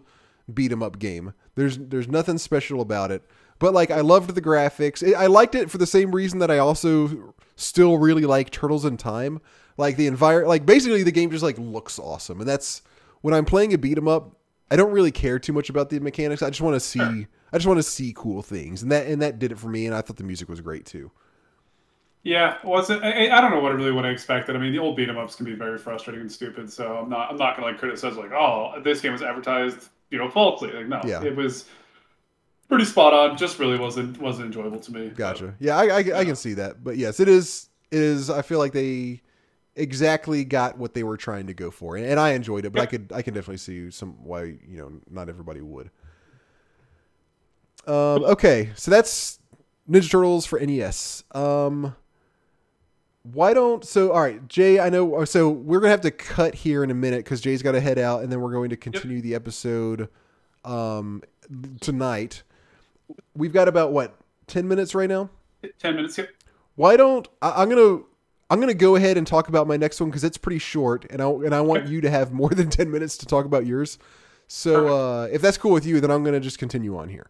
S1: beat 'em up game. There's there's nothing special about it. But like I loved the graphics. I I liked it for the same reason that I also still really like Turtles in Time. Like the environment, like basically the game just like looks awesome, and that's when I'm playing a beat 'em up. I don't really care too much about the mechanics. I just want to see.
S2: Sure.
S1: I just want to see cool things, and that and that did it for me. And I thought the music was great too.
S2: Yeah, was it? I, I don't know what really what I expected. I mean, the old beat 'em ups can be very frustrating and stupid. So I'm not I'm not gonna like criticize like oh this game was advertised you know falsely. Like no,
S1: Yeah.
S2: it was pretty spot on. Just really wasn't wasn't enjoyable to me.
S1: Gotcha. Yeah, I, I, I can see that. But yes, it is. It is. I feel like they exactly got what they were trying to go for, and, and I enjoyed it. But I could I can definitely see some why you know not everybody would. Um. Okay, so that's Ninja Turtles for NES. Um. Why don't so? All right, Jay. I know. So we're gonna have to cut here in a minute because Jay's got to head out, and then we're going to continue the episode um tonight. We've got about what ten minutes right now
S2: Ten minutes. Yep.
S1: why don't I, I'm gonna I'm gonna go ahead and talk about my next one because it's pretty short, and I and I want you to have more <laughs> than ten minutes to talk about yours. So uh, if that's cool with you, then I'm gonna just continue on here.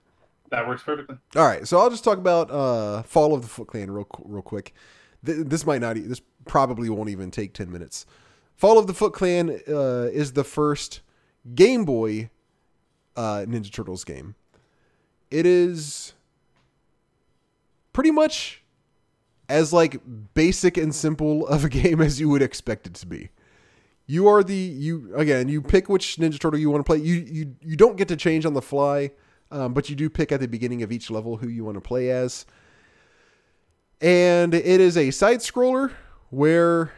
S2: That works perfectly.
S1: All right, so I'll just talk about uh, Fall of the Foot Clan real real quick. Th- this might not. This probably won't even take ten minutes. Fall of the Foot Clan uh, is the first Game Boy uh, Ninja Turtles game. It is pretty much as like basic and simple of a <laughs> game as you would expect it to be. You are the you again. You pick which Ninja Turtle you want to play. You you you don't get to change on the fly, um, but you do pick at the beginning of each level who you want to play as. And it is a side scroller where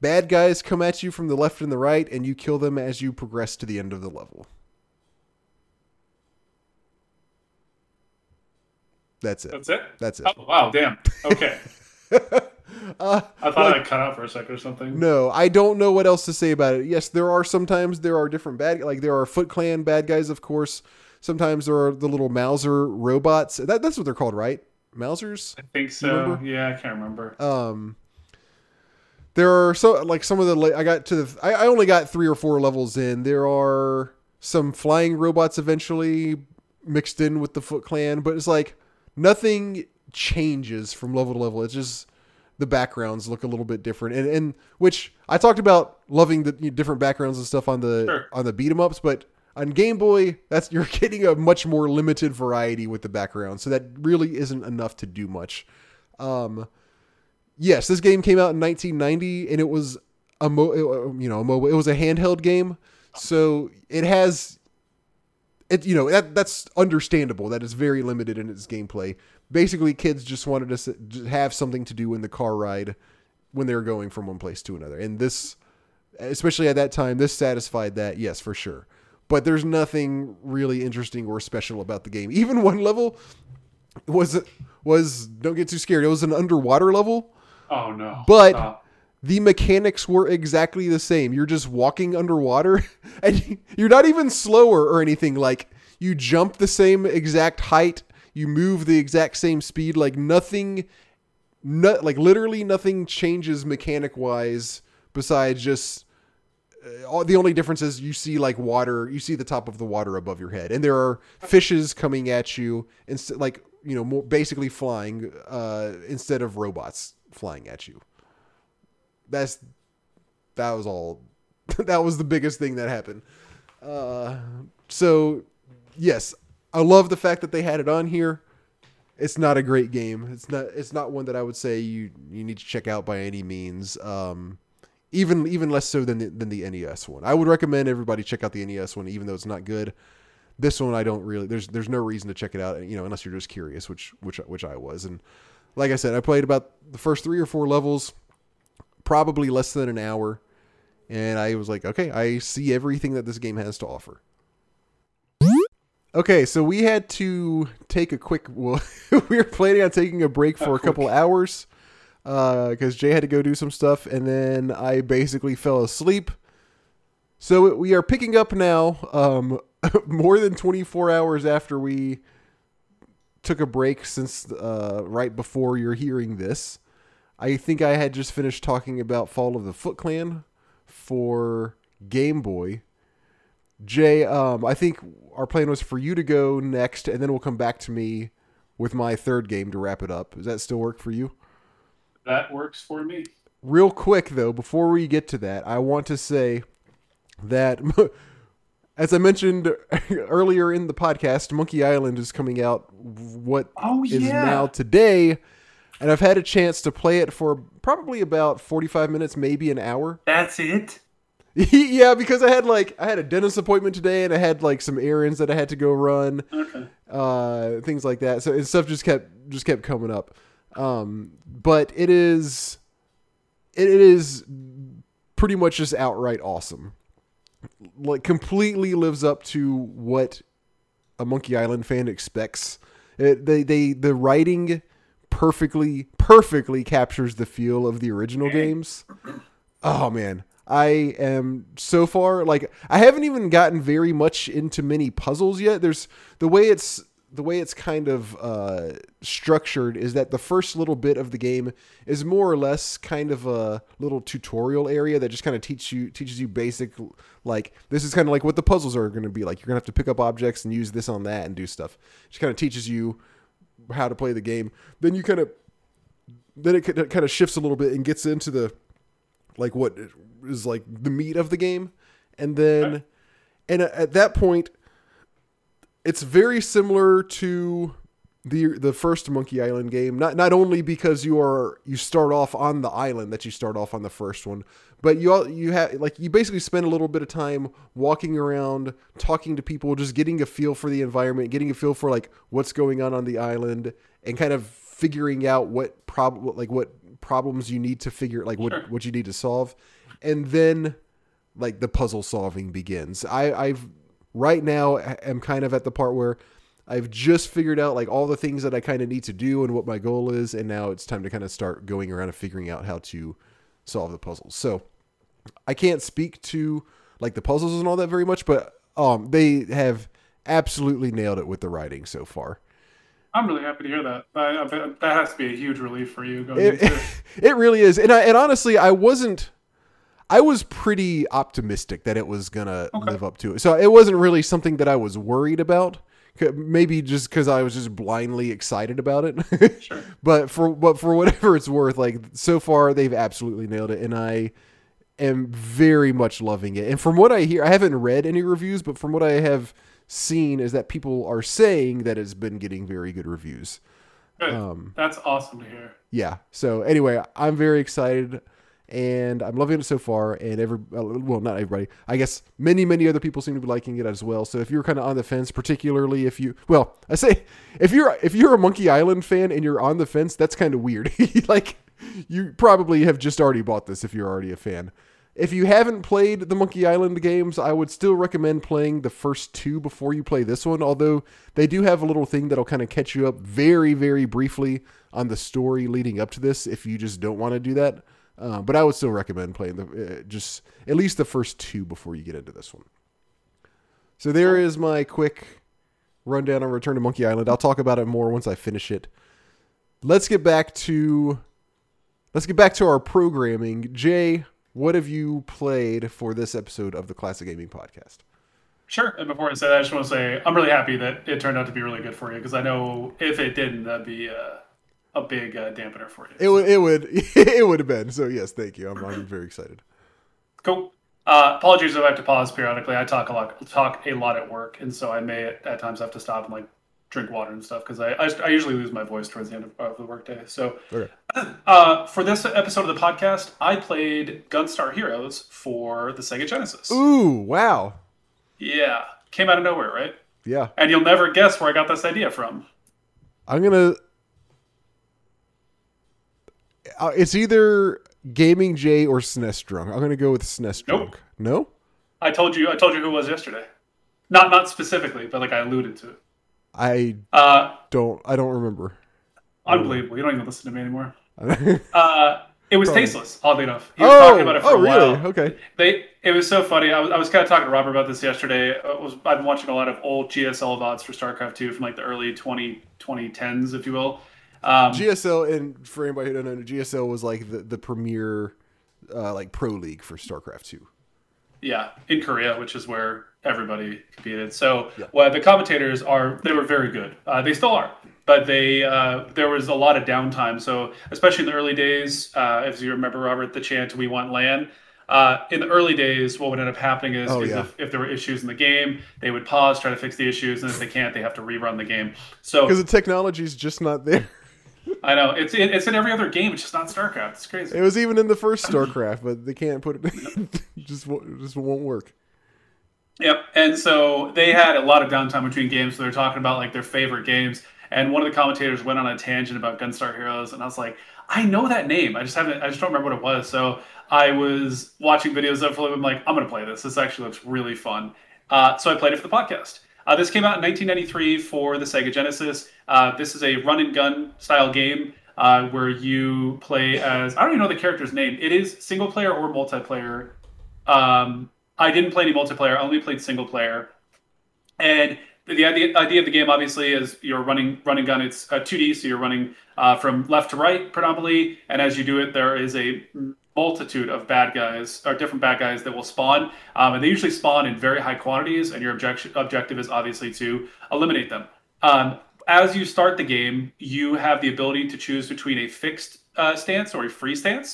S1: bad guys come at you from the left and the right, and you kill them as you progress to the end of the level. That's it.
S2: That's it.
S1: That's it.
S2: Oh wow, damn. Okay. <laughs>
S1: Uh,
S2: I thought I cut out for a second or something.
S1: No, I don't know what else to say about it. Yes, there are sometimes there are different bad like there are Foot Clan bad guys, of course. Sometimes there are the little Mouser robots. That, that's what they're called, right? Mousers.
S2: I think so. Yeah, I can't remember.
S1: Um, there are so like some of the la- I got to the I, I only got three or four levels in. There are some flying robots eventually mixed in with the Foot Clan, but it's like nothing changes from level to level. It's just the backgrounds look a little bit different, and and which I talked about loving the different backgrounds and stuff on the
S2: Sure.
S1: on the beat 'em ups, but on Game Boy, that's <laughs> you're getting a much more limited variety with the background, so that really isn't enough to do much. Um, yes, this game came out in 1990, and it was a mo- uh, you know a mobile. It was a handheld game, so it has it. You know that that's understandable. That is very limited in its gameplay. Basically, kids just wanted to have something to do in the car ride when they were going from one place to another, and this, especially at that time, this satisfied that. Yes, for sure. But there's nothing really interesting or special about the game. Even <laughs> one level was was don't get too scared. It was an underwater level.
S2: Oh no.
S1: But-
S2: Stop.
S1: the mechanics were exactly the same. You're just walking underwater <laughs> and you're not even slower or anything. Like you jump the same exact height, you move the exact same speed. Like nothing, no, like literally nothing changes mechanic wise besides just. Uh, all- The only difference is you see like water, you see the top of the water above your head, and there are fishes coming at you, instead like you know, more basically flying uh, instead of robots flying at you. That's that was all <laughs> that was the biggest thing that happened. Uh so yes i love the fact that they had it on here. It's not a great game. It's not it's not one that i would say you you need to check out by any means. Um even even less so than the, than the nes one. I would recommend everybody check out the nes one even though it's not good. This one i don't really there's there's no reason to check it out you know unless you're just curious which which which i was. And like i said i played about the first three or four levels probably less than an hour. And i was like okay i see everything that this game has to offer. Okay so we had to take a quick <laughs> well we were planning on taking a break for a <laughs> couple hours because jay had to go do some stuff and then i basically fell asleep so we are picking up now um, <laughs> more than 24 hours after we took a break since uh, right before you're hearing this I think I had just finished talking about Fall of the Foot Clan for Game Boy. Jay, um, I think our plan was for you to go next, and then we'll come back to me with my third game to wrap it up. Does that still work for you?
S2: That works for me.
S1: Real quick, though, before we get to that, I want to say that, <laughs> as I mentioned <laughs> earlier in the podcast, Monkey Island is coming out. What
S2: Oh
S1: is now today, and I've had a chance to play it for probably about 45 minutes, maybe an hour.
S2: That's it. <laughs>
S1: yeah, because I had like I had a dentist appointment today, and I had like some errands that I had to go run,
S2: Okay.
S1: uh, things like that. So and stuff just kept just kept coming up. Um, but it is, it, is pretty much just outright awesome. Like completely lives up to what a Monkey Island fan expects. It, they they the writing perfectly perfectly captures the feel of the original games. Oh man, I am so far like I haven't even gotten very much into many puzzles yet. There's the way it's the way it's kind of uh, structured is that the first little bit of the game is more or less kind of a little tutorial area that just kind of teach you teaches you basic like this is kind of like what the puzzles are going to be like. You're gonna have to pick up objects and use this on that and do stuff. Just kind of teaches you how to play the game. Then you kind of then it kind of shifts a little bit and gets into the like what is like the meat of the game and then and at that point it's very similar to the the first Monkey Island game. Not not only because you are you start off on the island that you start off on the first one, but you all you have like you basically spend a little bit of time walking around, talking to people, just getting a feel for the environment, getting a feel for like what's going on on the island, and kind of figuring out what problem like what problems you need to figure like what
S2: Sure.
S1: what you need to solve, and then like the puzzle solving begins. I I've right now I am kind of at the part where I've just figured out like all the things that I kind of need to do and what my goal is, and now it's time to kind of start going around and figuring out how to solve the puzzles. So I can't speak to like the puzzles and all that very much, but um, they have absolutely nailed it with the writing so far.
S2: I'm really happy to hear that. I, I that has to be a huge relief for you going
S1: It,
S2: into it. <laughs>
S1: it really is, and I, and honestly, I wasn't. I was pretty optimistic that it was gonna
S2: Okay.
S1: live up to it, so it wasn't really something that I was worried about. Maybe just because I was just blindly excited about it. <laughs>
S2: Sure.
S1: but for but for whatever it's worth, like so far they've absolutely nailed it, and I am very much loving it. And from what I hear, I haven't read any reviews, but from what I have seen, is that people are saying that it's been getting very good reviews.
S2: Good.
S1: Um,
S2: That's awesome to hear.
S1: yeah. So anyway, I'm very excited, and I'm loving it so far. And every uh, well, not everybody. I guess many many other people seem to be liking it as well. So if you're kind of on the fence, particularly if you well, I say if you're if you're a Monkey Island fan and you're on the fence, that's kind of weird. <laughs> like you probably have just already bought this if you're already a fan. If you haven't played the Monkey Island games, I would still recommend playing the first two before you play this one. Although they do have a little thing that'll kind of catch you up very, very briefly on the story leading up to this. If you just don't want to do that, uh, but I would still recommend playing the uh, just at least the first two before you get into this one. So there is my quick rundown on Return to Monkey Island. I'll talk about it more once I finish it. Let's get back to let's get back to our programming. Jay, what have you played for this episode of the Classic Gaming Podcast?
S2: Sure. And before I say that, I just want to say I'm really happy that it turned out to be really good for you because I know if it didn't, that'd be uh, a big uh, dampener for you.
S1: It would it would <laughs> it would have been. So yes, thank you. I'm, I'm very excited.
S2: Cool. Uh, apologies if I have to pause periodically. I talk a lot, talk a lot at work, and so I may at, at times have to stop and like drink water and stuff because I, I I usually lose my voice towards the end of, of the workday. So
S1: Okay. <clears throat>
S2: uh, for this episode of the podcast, I played Gunstar Heroes for the Sega Genesis.
S1: Ooh, wow.
S2: Yeah, came out of nowhere, right?
S1: Yeah.
S2: And you'll never guess where I got this idea from.
S1: I'm gonna. Uh, it's either Gaming J or SNES Drunk. I'm gonna go with SNES
S2: Nope.
S1: Drunk. No,
S2: I told you, I told you who it was yesterday. Not not specifically, but like I alluded to it.
S1: I
S2: Uh,
S1: don't. I don't remember.
S2: unbelievable. You don't even listen to me anymore.
S1: oh, <laughs>
S2: Uh, it was tasteless, oddly enough. He was talking about it for
S1: oh,
S2: a while.
S1: really? Okay.
S2: They, it was so funny. I was, I was kind of talking to Robert about this yesterday. I was, I've been watching a lot of old GSL VODs for StarCraft 2 from like the early 20, 2010s, if you will. Um,
S1: GSL, and for anybody who doesn't know, GSL was like the the premier, uh, like pro league for StarCraft two.
S2: yeah, in Korea, which is where everybody competed. So, well, the commentators are they were very good. Uh, they still are, but they uh, there was a lot of downtime. So, especially in the early days, uh, if you remember, Robert, the chant "We want LAN." Uh, in the early days, what would end up happening is,
S1: Oh,
S2: is
S1: yeah.
S2: if, if there were issues in the game, they would pause, try to fix the issues, and if they can't, they have to rerun the game. So
S1: Because the technology is just not there.
S2: I know it's in, it's in every other game. It's just not StarCraft. It's crazy.
S1: It was even in the first StarCraft, but they can't put it. <laughs> just won't- just won't work.
S2: Yep. And so they had a lot of downtime between games. So they're talking about like their favorite games. And one of the commentators went on a tangent about Gunstar Heroes, and I was like, I know that name. I just haven't. I just don't remember what it was. So I was watching videos of it. I'm like, I'm gonna play this. This actually looks really fun. Uh, so I played it for the podcast. Uh, this came out in 1993 for the Sega Genesis. Uh, this is a run and gun style game uh, where you play as I don't even know the character's name. It is single player or multiplayer. Um, I didn't play any multiplayer. I only played single player. And the idea, idea of the game, obviously, is you're running running gun. It's uh, 2D, so you're running uh, from left to right predominantly. And as you do it, there is a multitude of bad guys or different bad guys that will spawn, um, and they usually spawn in very high quantities. And your objective objective is obviously to eliminate them. Um, as you start the game, you have the ability to choose between a fixed uh, stance or a free stance.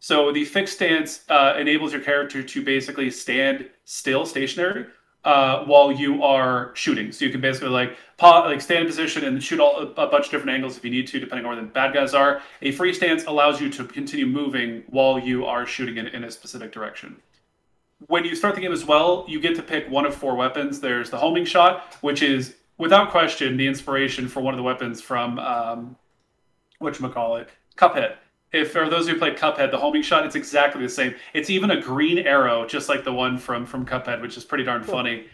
S2: So the fixed stance uh, enables your character to basically stand still, stationary, uh, while you are shooting. So you can basically like like stand in position and shoot all, a bunch of different angles if you need to, depending on where the bad guys are. A free stance allows you to continue moving while you are shooting in, in a specific direction. When you start the game as well, you get to pick one of four weapons. There's the homing shot, which is without question the inspiration for one of the weapons from um, what call it, Cuphead if for those who played Cuphead, the homing shot, it's exactly the same. It's even a green arrow, just like the one from from Cuphead, which is pretty darn cool. funny.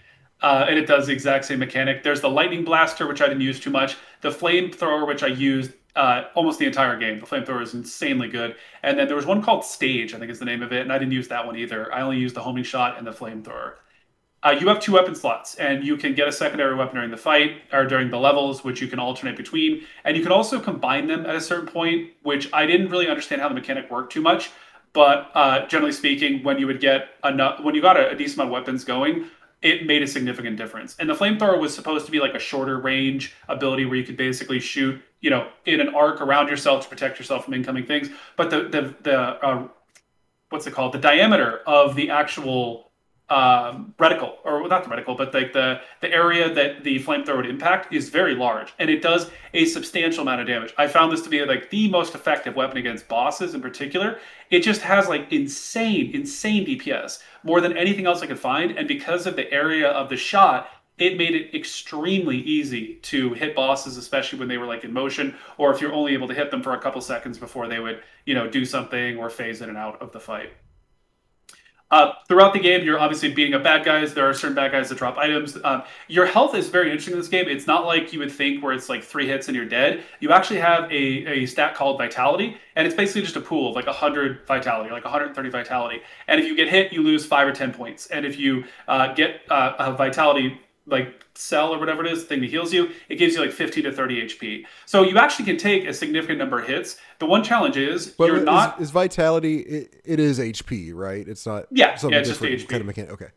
S2: Uh, and it does the exact same mechanic. There's the lightning blaster, which I didn't use too much. The flamethrower, which I used uh, almost the entire game. The flamethrower is insanely good. And then there was one called Stage, I think is the name of it, and I didn't use that one either. I only used the homing shot and the flamethrower. Uh, you have two weapon slots, and you can get a secondary weapon during the fight or during the levels, which you can alternate between. And you can also combine them at a certain point, which I didn't really understand how the mechanic worked too much. But uh, generally speaking, when you would get enough, when you got a, a decent amount of weapons going, it made a significant difference. And the flamethrower was supposed to be like a shorter range ability where you could basically shoot, you know, in an arc around yourself to protect yourself from incoming things. But the the the uh, what's it called? The diameter of the actual um, reticle, or not the reticle, but like the, the area that the flamethrower would impact is very large, and it does a substantial amount of damage. I found this to be like the most effective weapon against bosses in particular. It just has like insane, insane DPS, more than anything else I could find, and because of the area of the shot, it made it extremely easy to hit bosses, especially when they were like in motion, or if you're only able to hit them for a couple seconds before they would, you know, do something or phase in and out of the fight. Uh, throughout the game, you're obviously beating up bad guys. There are certain bad guys that drop items. Um, your health is very interesting in this game. It's not like you would think where it's like three hits and you're dead. You actually have a, a stat called Vitality, and it's basically just a pool of like 100 Vitality, like 130 Vitality. And if you get hit, you lose five or 10 points. And if you uh, get uh, a Vitality like cell or whatever it is, the thing that heals you, it gives you like 50 to 30 HP. So you actually can take a significant number of hits. The one challenge is but you're
S1: is,
S2: not
S1: is vitality it, it is HP, right? It's not
S2: yeah, yeah, it's just HP
S1: kind of mechanic. Okay.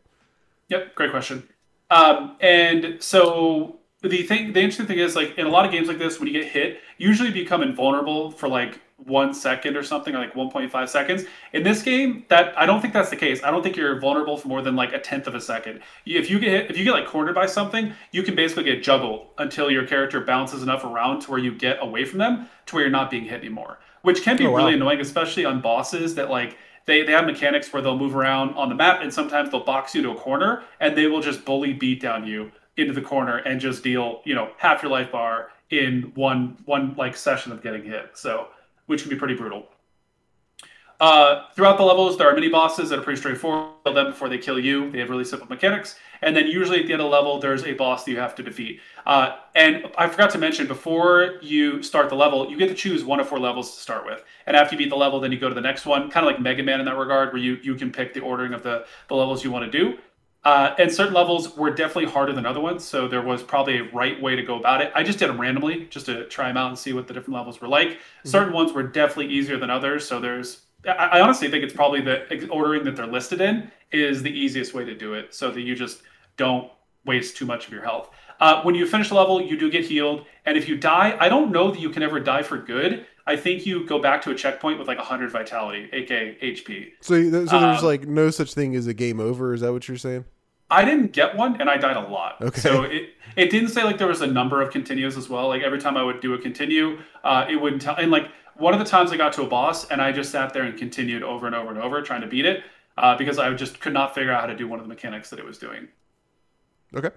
S2: Yep, great question. Um, and so the thing, the interesting thing is like in a lot of games like this, when you get hit, you usually become invulnerable for like one second or something, or like 1.5 seconds. In this game, that I don't think that's the case. I don't think you're vulnerable for more than like a tenth of a second. If you get hit, if you get like cornered by something, you can basically get juggled until your character bounces enough around to where you get away from them to where you're not being hit anymore. Which can be oh, wow. really annoying, especially on bosses that like they, they have mechanics where they'll move around on the map and sometimes they'll box you to a corner and they will just bully beat down you into the corner and just deal, you know, half your life bar in one one like session of getting hit. So which can be pretty brutal. Uh, throughout the levels, there are mini bosses that are pretty straightforward. Kill them before they kill you. They have really simple mechanics. And then usually at the end of the level, there's a boss that you have to defeat. Uh, and I forgot to mention, before you start the level, you get to choose one of four levels to start with. And after you beat the level, then you go to the next one, kind of like Mega Man in that regard, where you, you can pick the ordering of the, the levels you want to do. Uh, and certain levels were definitely harder than other ones, so there was probably a right way to go about it. I just did them randomly, just to try them out and see what the different levels were like. Mm-hmm. Certain ones were definitely easier than others, so there's. I, I honestly think it's probably the ordering that they're listed in is the easiest way to do it, so that you just don't waste too much of your health. Uh, when you finish a level, you do get healed, and if you die, I don't know that you can ever die for good. I think you go back to a checkpoint with like 100 vitality, aka HP.
S1: So, so there's um, like no such thing as a game over. Is that what you're saying?
S2: I didn't get one, and I died a lot. Okay. So it it didn't say like there was a number of continues as well. Like every time I would do a continue, uh, it wouldn't tell. And like one of the times I got to a boss, and I just sat there and continued over and over and over trying to beat it uh, because I just could not figure out how to do one of the mechanics that it was doing.
S1: Okay.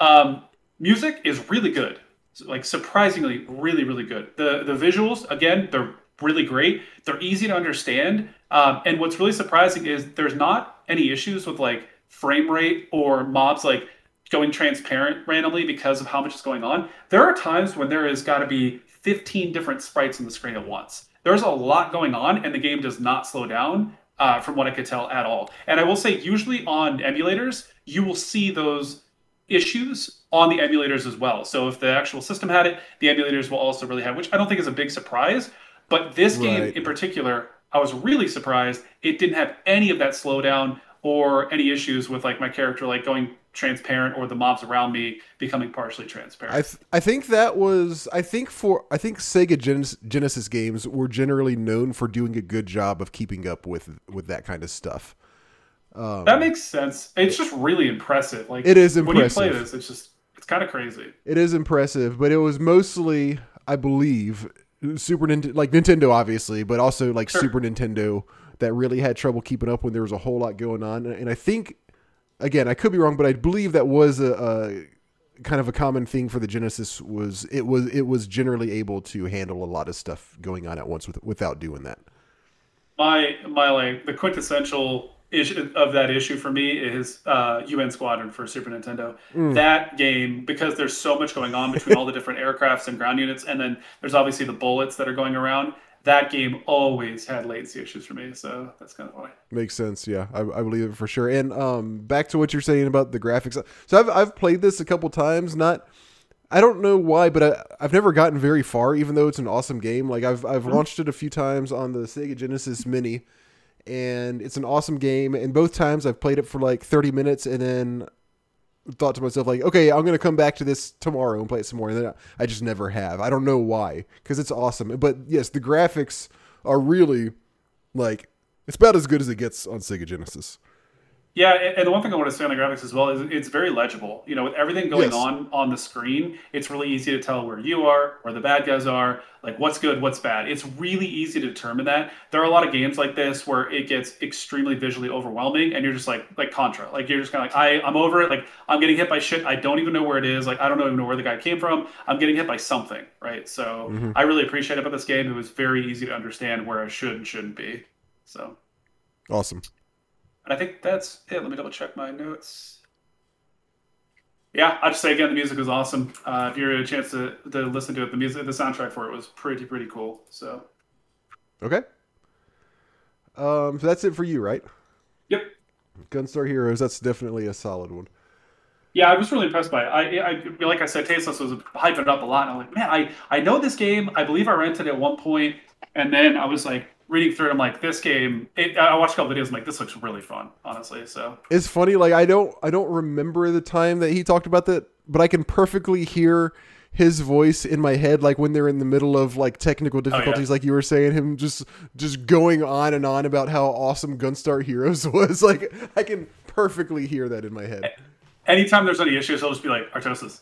S2: Um, music is really good. Like surprisingly, really, really good. The the visuals again, they're really great. They're easy to understand. Um, and what's really surprising is there's not any issues with like frame rate or mobs like going transparent randomly because of how much is going on. There are times when there has got to be 15 different sprites on the screen at once. There's a lot going on, and the game does not slow down uh, from what I could tell at all. And I will say, usually on emulators, you will see those issues on the emulators as well. So if the actual system had it, the emulators will also really have, which I don't think is a big surprise. But this game in particular, I was really surprised it didn't have any of that slowdown or any issues with like my character like going transparent or the mobs around me becoming partially transparent.
S1: I, th- I think that was I think for I think Sega Gen- Genesis games were generally known for doing a good job of keeping up with with that kind of stuff. Um,
S2: That makes sense. It's just really impressive. Like
S1: It is impressive.
S2: when you play this, it's just it's kind of crazy.
S1: It is impressive, but it was mostly, I believe, Super Nintendo, like Nintendo, obviously, but also like
S2: Sure.
S1: Super Nintendo that really had trouble keeping up when there was a whole lot going on. And I think, again, I could be wrong, but I believe that was a, a kind of a common thing for the Genesis. Was it was it was generally able to handle a lot of stuff going on at once with, without doing that.
S2: My my like the quintessential issue of that issue for me is uh, UN Squadron for Super Nintendo.
S1: Mm.
S2: That game because there's so much going on between all the different <laughs> aircrafts and ground units, and then there's obviously the bullets that are going around. That game always had latency issues for me, so that's kind of why.
S1: Makes sense. Yeah, I, I believe it for sure. And um, back to what you're saying about the graphics. So I've I've played this a couple times. Not, I don't know why, but I, I've never gotten very far. Even though it's an awesome game. Like I've I've launched it a few times on the Sega Genesis Mini, and it's an awesome game. And both times I've played it for like 30 minutes, and then thought to myself like, okay, I'm gonna come back to this tomorrow and play it some more. And then I just never have. I don't know why, because it's awesome. But yes, the graphics are really like it's about as good as it gets on Sega Genesis.
S2: Yeah, and the one thing I want to say on the graphics as well is it's very legible. You know, with everything going
S1: Yes.
S2: on on the screen, it's really easy to tell where you are, where the bad guys are, like what's good, what's bad. It's really easy to determine that. There are a lot of games like this where it gets extremely visually overwhelming, and you're just like like Contra, like you're just kind of like I I'm over it. Like I'm getting hit by shit. I don't even know where it is. Like I don't even know where the guy came from. I'm getting hit by something, right? So
S1: Mm-hmm.
S2: I really appreciate about this game. It was very easy to understand where I should and shouldn't be. So.
S1: Awesome.
S2: And I think that's it. Let me double check my notes. Yeah, I'll just say again, the music was awesome. Uh, if you had a chance to, to listen to it, the music, the soundtrack for it was pretty, pretty cool. So,
S1: Okay. Um, so that's it for you, right?
S2: yep.
S1: Gunstar Heroes. That's definitely a solid one.
S2: Yeah, I was really impressed by it. I, I like I said, Tasteless was hyping it up a lot. And I'm like, man, I, I know this game. I believe I rented it at one point, and then I was like reading through it. I'm like, this game. It, I watched a couple videos. I'm like, this looks really fun, honestly. So,
S1: It's funny. Like I don't I don't remember the time that he talked about that, but I can perfectly hear his voice in my head like when they're in the middle of like technical oh, difficulties like you were saying him just just going on and on about how awesome gunstar heroes <laughs> was like i can perfectly hear that in my head
S2: anytime there's any issues, i'll just be like, Artosis,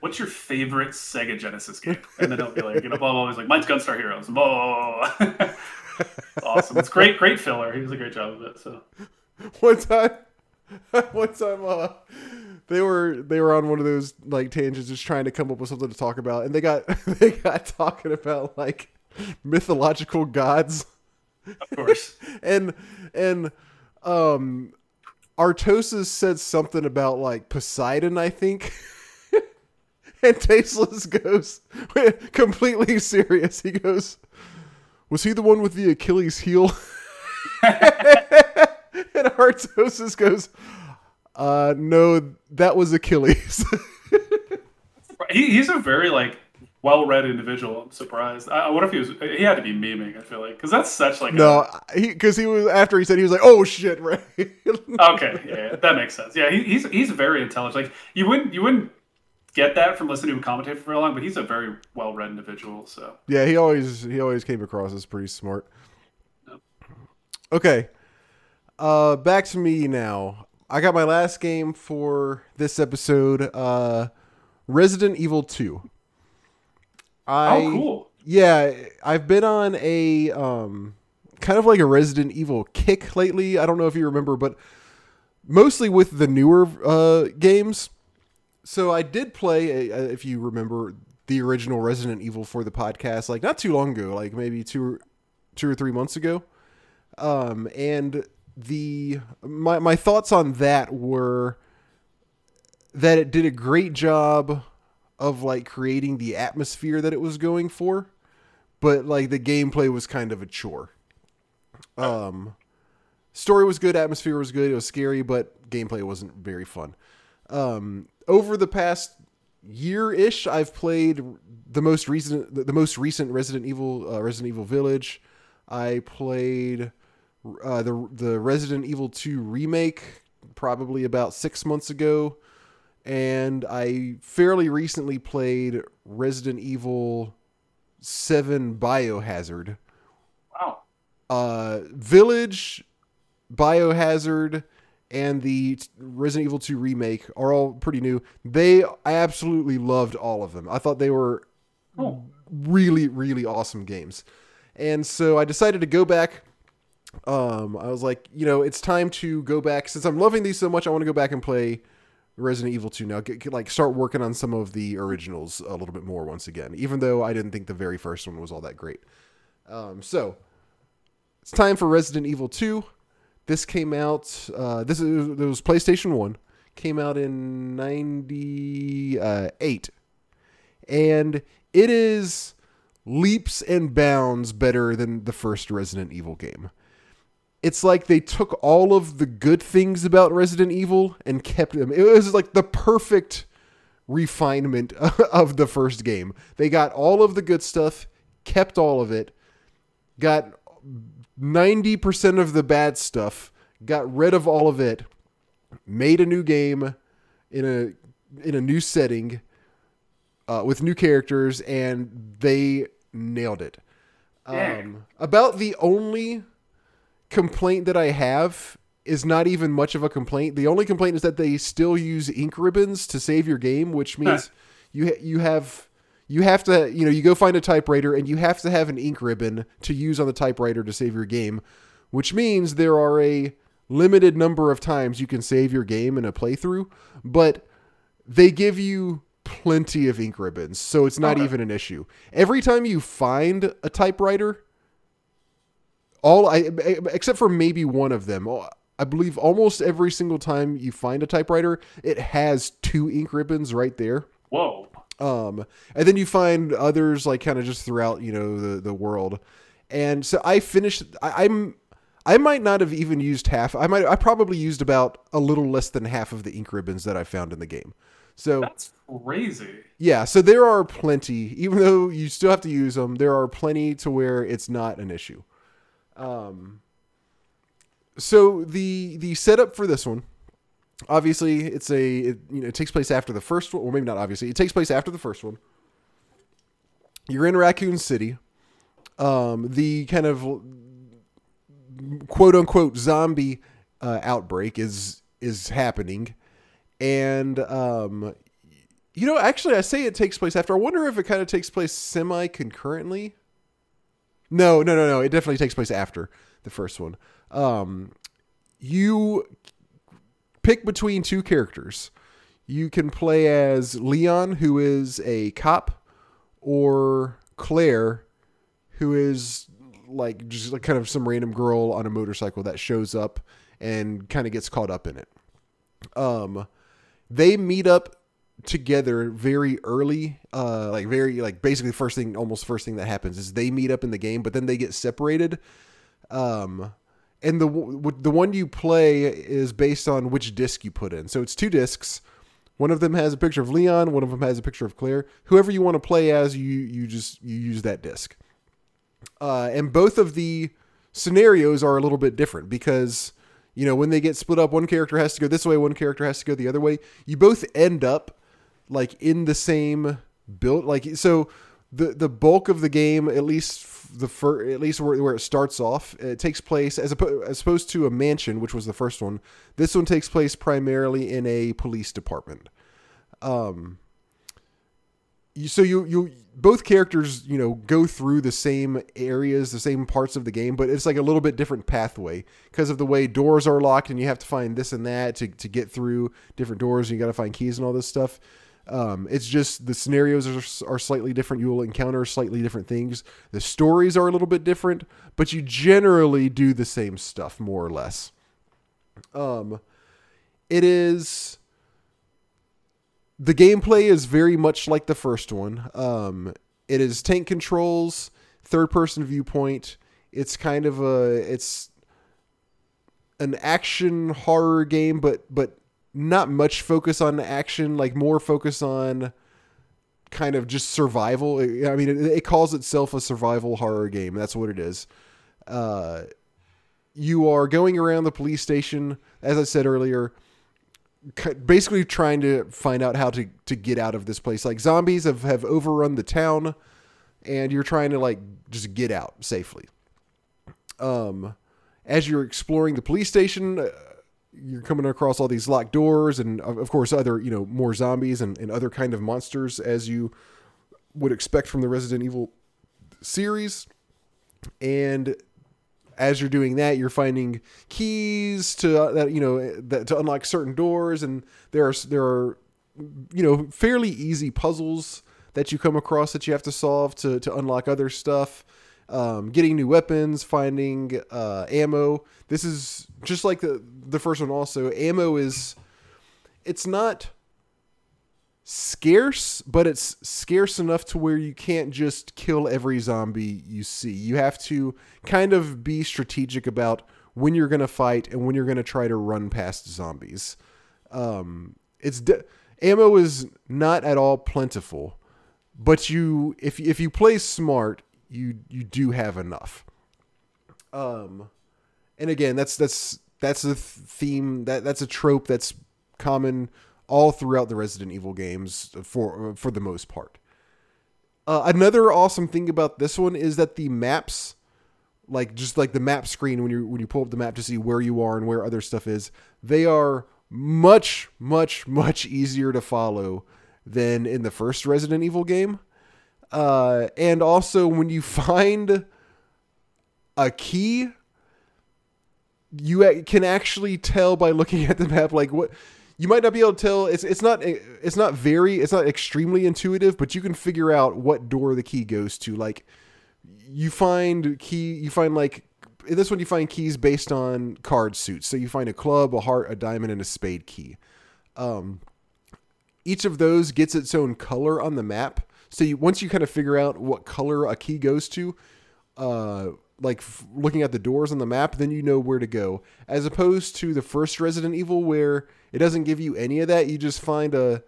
S2: what's your favorite Sega Genesis game? And then he'll be like, you know, blah, blah, blah. He's like, mine's Gunstar Heroes. Blah, blah, blah. <laughs> awesome. It's great, great filler. He does a great job of it. So, <laughs>
S1: one time <laughs> one time uh they were they were on one of those like tangents just trying to come up with something to talk about and they got <laughs> they got talking about like mythological gods
S2: of course.
S1: and and um artosis said something about like poseidon i think and tasteless goes completely serious he goes was he the one with the achilles heel <laughs> and artosis goes uh no that was achilles <laughs>
S2: he, he's a very, like, well-read individual. I'm surprised. I, I wonder if he was, he had to be memeing, I feel like. Because that's such, like,
S1: no he because he was after he said he was like oh shit <laughs> right
S2: okay, yeah, that makes sense. Yeah, he, he's, he's very intelligent. Like, you wouldn't, you wouldn't get that from listening to him commentate for very long, but he's a very well-read individual, so.
S1: Yeah, he always he always came across as pretty smart. Okay. Uh back to me now. I got my last game for this episode, uh Resident Evil 2. I
S2: Oh, cool.
S1: Yeah, I've been on a um kind of like a Resident Evil kick lately. I don't know if you remember, but mostly with the newer uh games. So I did play, if you remember, the original Resident Evil for the podcast, like not too long ago, like maybe two, two or three months ago. Um, and the my my thoughts on that were that it did a great job of like creating the atmosphere that it was going for, but like the gameplay was kind of a chore. Um, story was good, atmosphere was good, it was scary, but gameplay wasn't very fun. Um, over the past year ish, I've played the most recent the, most recent Resident Evil uh, Resident Evil Village. I played uh, the the Resident Evil 2 remake probably about six months ago, and I fairly recently played Resident Evil 7 Biohazard.
S2: Wow.
S1: Uh, Village, Biohazard, and the Resident Evil 2 remake are all pretty new. They I absolutely loved all of them. I thought they were
S2: Oh.
S1: really really awesome games. And so I decided to go back um I was like, you know, it's time to go back since I'm loving these so much I want to go back and play Resident Evil 2 now. Get, get, like start working on some of the originals a little bit more once again, even though I didn't think the very first one was all that great. Um, so it's time for Resident Evil 2. This came out. Uh, this is it was PlayStation One. Came out in '98, and it is leaps and bounds better than the first Resident Evil game. It's like they took all of the good things about Resident Evil and kept them. It was like the perfect refinement <laughs> of the first game. They got all of the good stuff, kept all of it, got 90% of the bad stuff, got rid of all of it, made a new game in a in a new setting uh, with new characters, and they nailed it. Um, about the only complaint that I have is not even much of a complaint. The only complaint is that they still use ink ribbons to save your game, which means you ha- you have you have to you know you go find a typewriter and you have to have an ink ribbon to use on the typewriter to save your game, which means there are a limited number of times you can save your game in a playthrough, but they give you plenty of ink ribbons, so it's not
S2: Okay.
S1: even an issue. Every time you find a typewriter, all I except for maybe one of them, oh, I believe almost every single time you find a typewriter, it has two ink ribbons right there.
S2: Whoa.
S1: Um, and then you find others like kind of just throughout, you know, the the world. And so I finished. I, I'm. I might not have even used half. I might. I probably used about a little less than half of the ink ribbons that I found in the game. So
S2: That's crazy.
S1: yeah, so there are plenty. Even though you still have to use them, there are plenty to where it's not an issue. Um. So the the setup for this one, obviously, it's a it, you know it takes place after the first one, or maybe not obviously, it takes place after the first one. You're in Raccoon City. Um, the kind of quote unquote zombie uh, outbreak is is happening, and um, you know, actually, I say it takes place after. I wonder if it kind of takes place semi concurrently. No, no, no, no. It definitely takes place after the first one. Um, you pick between two characters. You can play as Leon, who is a cop, or Claire, who is like just like kind of some random girl on a motorcycle that shows up and kind of gets caught up in it. Um, they meet up together very early uh like very like basically first thing almost first thing that happens is they meet up in the game but then they get separated um and the the one you play is based on which disc you put in. So it's two discs. One of them has a picture of leon one of them has a picture of claire. Whoever you want to play as you you just you use that disc. Uh and both of the scenarios are a little bit different because you know when they get split up one character has to go this way one character has to go the other way. You both end up like in the same build like so the the bulk of the game at least the fir- at least where, where it starts off it takes place as, as opposed to a mansion which was the first one this one takes place primarily in a police department. Um you, so you you both characters you know go through the same areas the same parts of the game but it's like a little bit different pathway because of the way doors are locked and you have to find this and that to, to get through different doors and you got to find keys and all this stuff um, it's just the scenarios are, are slightly different you will encounter slightly different things the stories are a little bit different but you generally do the same stuff more or less um it is the gameplay is very much like the first one. Um, it is tank controls, third person viewpoint. It's kind of a it's an action horror game, but but not much focus on action. Like more focus on kind of just survival. I mean, it, it calls itself a survival horror game. That's what it is. Uh, you are going around the police station, as I said earlier basically trying to find out how to to get out of this place. Like zombies have have overrun the town, and you're trying to like just get out safely. Um, as you're exploring the police station, uh, you're coming across all these locked doors and of course other you know more zombies and, and other kind of monsters as you would expect from the Resident Evil series. And as you're doing that, you're finding keys to uh, that you know that to unlock certain doors, and there are there are you know fairly easy puzzles that you come across that you have to solve to to unlock other stuff. Um, getting new weapons, finding uh, ammo. This is just like the the first one. Also, ammo is it's not scarce, but it's scarce enough to where you can't just kill every zombie you see. You have to kind of be strategic about when you're going to fight and when you're going to try to run past zombies. Um, it's de- ammo is not at all plentiful, but you if if you play smart, you you do have enough. Um, and again, that's that's that's a theme that that's a trope that's common all throughout the Resident Evil games for for the most part. Uh, another awesome thing about this one is that the maps, like just like the map screen when you when you pull up the map to see where you are and where other stuff is, they are much much much easier to follow than in the first Resident Evil game. Uh, and also when you <laughs> find a key you can actually tell by looking <laughs> at the map like what you might not be able to tell it's it's not it's not very it's not extremely intuitive but you can figure out what door the key goes to. Like you find key you find like in this one you find keys based on card suits. So you find a club a heart a diamond and a spade key. Um, each of those gets its own color on the map so you, once you kind of figure out what color a key goes to uh, like f- looking at the doors on the map, then you know where to go. As opposed to the first Resident Evil, where it doesn't give you any of that. You just find a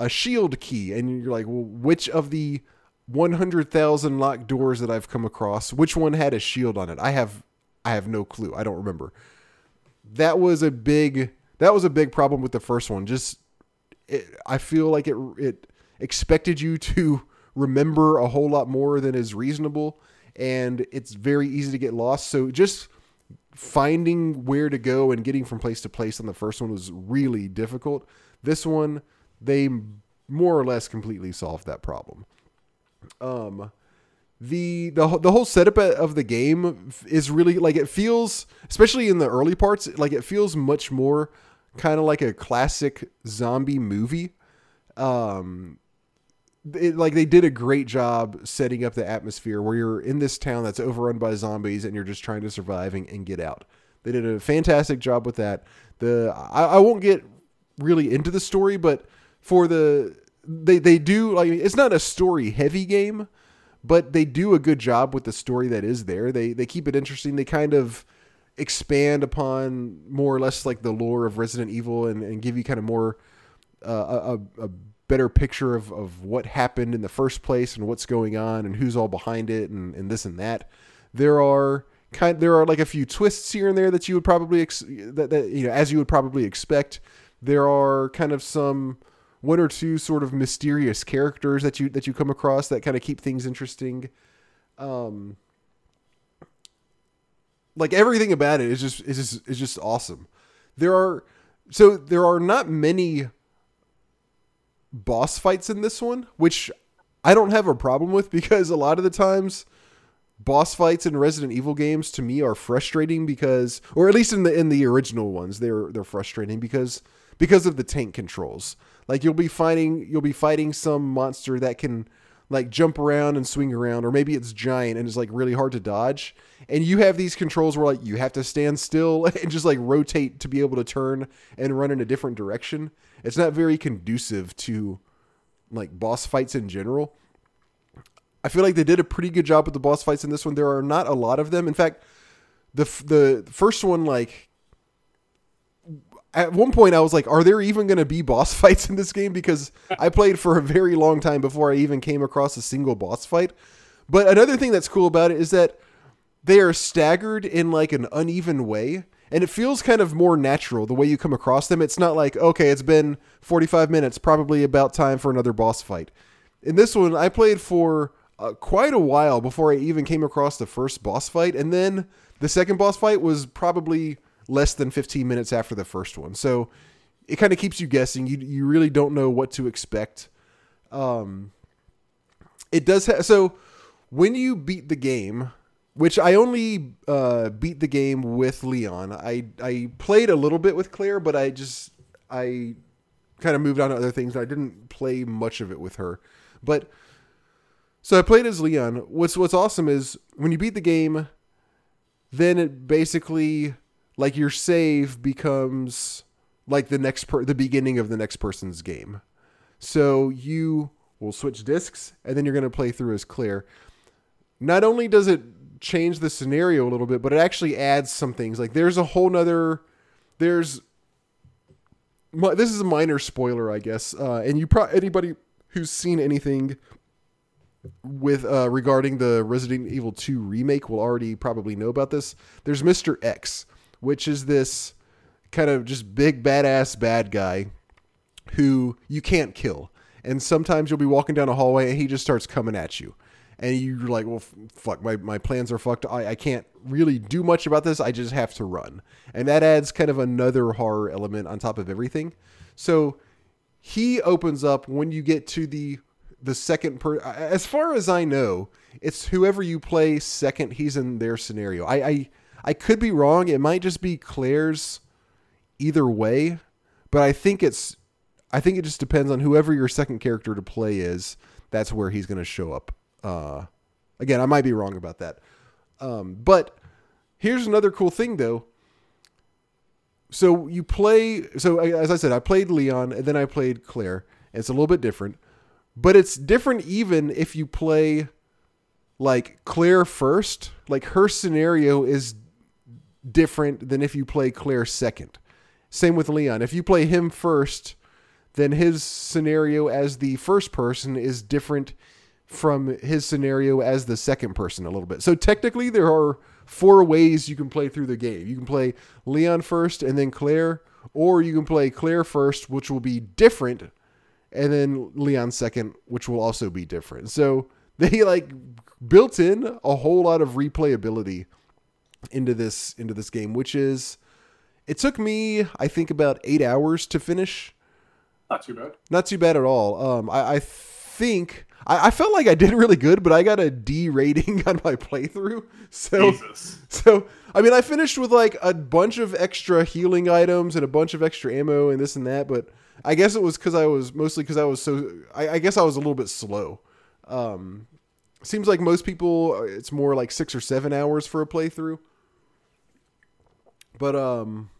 S1: a shield key, and you're like, well, which of the 100,000 locked doors that I've come across, which one had a shield on it? I have I have no clue. I don't remember. That was a big that was a big problem with the first one. Just it, I feel like it it expected you to <laughs> remember a whole lot more than is reasonable and it's very easy to get lost. So just finding where to go and getting from place to place on the first one was really difficult. This one, they more or less completely solved that problem. Um, the the the whole setup of the game is really like it feels, especially in the early parts, like it feels much more kind of like a classic zombie movie. Um, it, like they did a great job setting up the atmosphere where you're in this town that's overrun by zombies and you're just trying to survive and, and get out. They did a fantastic job with that. The I, I won't get really into the story, but for the they they do like it's not a story heavy game, but they do a good job with the story that is there. They they keep it interesting. They kind of expand upon more or less like the lore of Resident Evil and, and give you kind of more uh, a, a better picture of, of what happened in the first place and what's going on and who's all behind it and, and this and that. There are kind there are like a few twists here and there that you would probably ex- that, that you know as you would probably expect. There are kind of some one or two sort of mysterious characters that you that you come across that kind of keep things interesting. Um, like everything about it is just is just is just awesome. There are so there are not many boss fights in this one, which I don't have a problem with because a lot of the times boss fights in Resident Evil games to me are frustrating because or at least in the in the original ones they're they're frustrating because because of the tank controls. Like you'll be fighting you'll be fighting some monster that can like jump around and swing around or maybe it's giant and it's like really hard to dodge and you have these controls where like you have to stand still <laughs> and just like rotate to be able to turn and run in a different direction. It's not very conducive to like boss fights in general. I feel like they did a pretty good job with the boss fights in this one. There are not a lot of them. In fact the the first one like at one point I was like, are there even going to be boss <laughs> fights in this game? Because I played for a very long time before I even came across a single boss fight. But another thing that's cool about it is that they are staggered in like an uneven way. And it feels kind of more natural the way you come across them. It's not like, okay, it's been 45 minutes, probably about time for another boss fight. In this one, I played for uh, quite a while before I even came across the first boss fight. And then the second boss fight was probably less than 15 minutes after the first one. So it kind of keeps you guessing. You you really don't know what to expect. Um, it does ha- so when you beat the game, which I only uh, beat the game with Leon. I I played a little bit with Claire, but I just I kind of moved on to other things. I didn't play much of it with her, but so I played as Leon. What's what's awesome is when you beat the game, then it basically like your save becomes like the next per the beginning of the next person's game. So you will switch discs and then you're going to play through as Claire. Not only does it change the scenario a little bit, but it actually adds some things. Like there's a whole nother there's this is a minor spoiler, I guess. Uh, and you pro- anybody who's seen anything with uh, regarding the Resident Evil 2 remake will already probably know about this. There's Mr. X, which is this kind of just big badass bad guy who you can't kill. And sometimes you'll be walking down a hallway and he just starts coming at you. And you're like, well, fuck, my, my plans are fucked. I, I can't really do much about this. I just have to run. And that adds kind of another horror element on top of everything. So he opens up when you get to the the second per as far as I know, it's whoever you play second, he's in their scenario. I I, I could be wrong. It might just be Claire's either way, but I think it's I think it just depends on whoever your second character to play is. That's where he's going to show up. Uh, again, I might be wrong about that. Um, but here's another cool thing, though. So you play. So as I said, I played Leon, and then I played Claire. It's a little bit different, but it's different even if you play like Claire first. Like her scenario is different than if you play Claire second. Same with Leon. If you play him first, then his scenario as the first person is different from his scenario as the second person a little bit. So technically, there are four ways you can play through the game. You can play Leon first and then Claire, or you can play Claire first, which will be different, and then Leon second, which will also be different. So <laughs> they like built in a whole lot of replayability into this into this game, which is it took me I think about eight hours to finish.
S2: Not too bad.
S1: Not too bad at all. Um, I, I think I, I, felt like I did really good, but I got a D rating <laughs> on my playthrough. So,
S2: Jesus.
S1: so I mean, I finished with like a bunch of extra healing items and a bunch of extra ammo and this and that. But I guess it was because I was mostly because I was so. I, I, guess I was a little bit slow. Um, seems like most people, uh, it's more like six or seven hours for a playthrough. But um,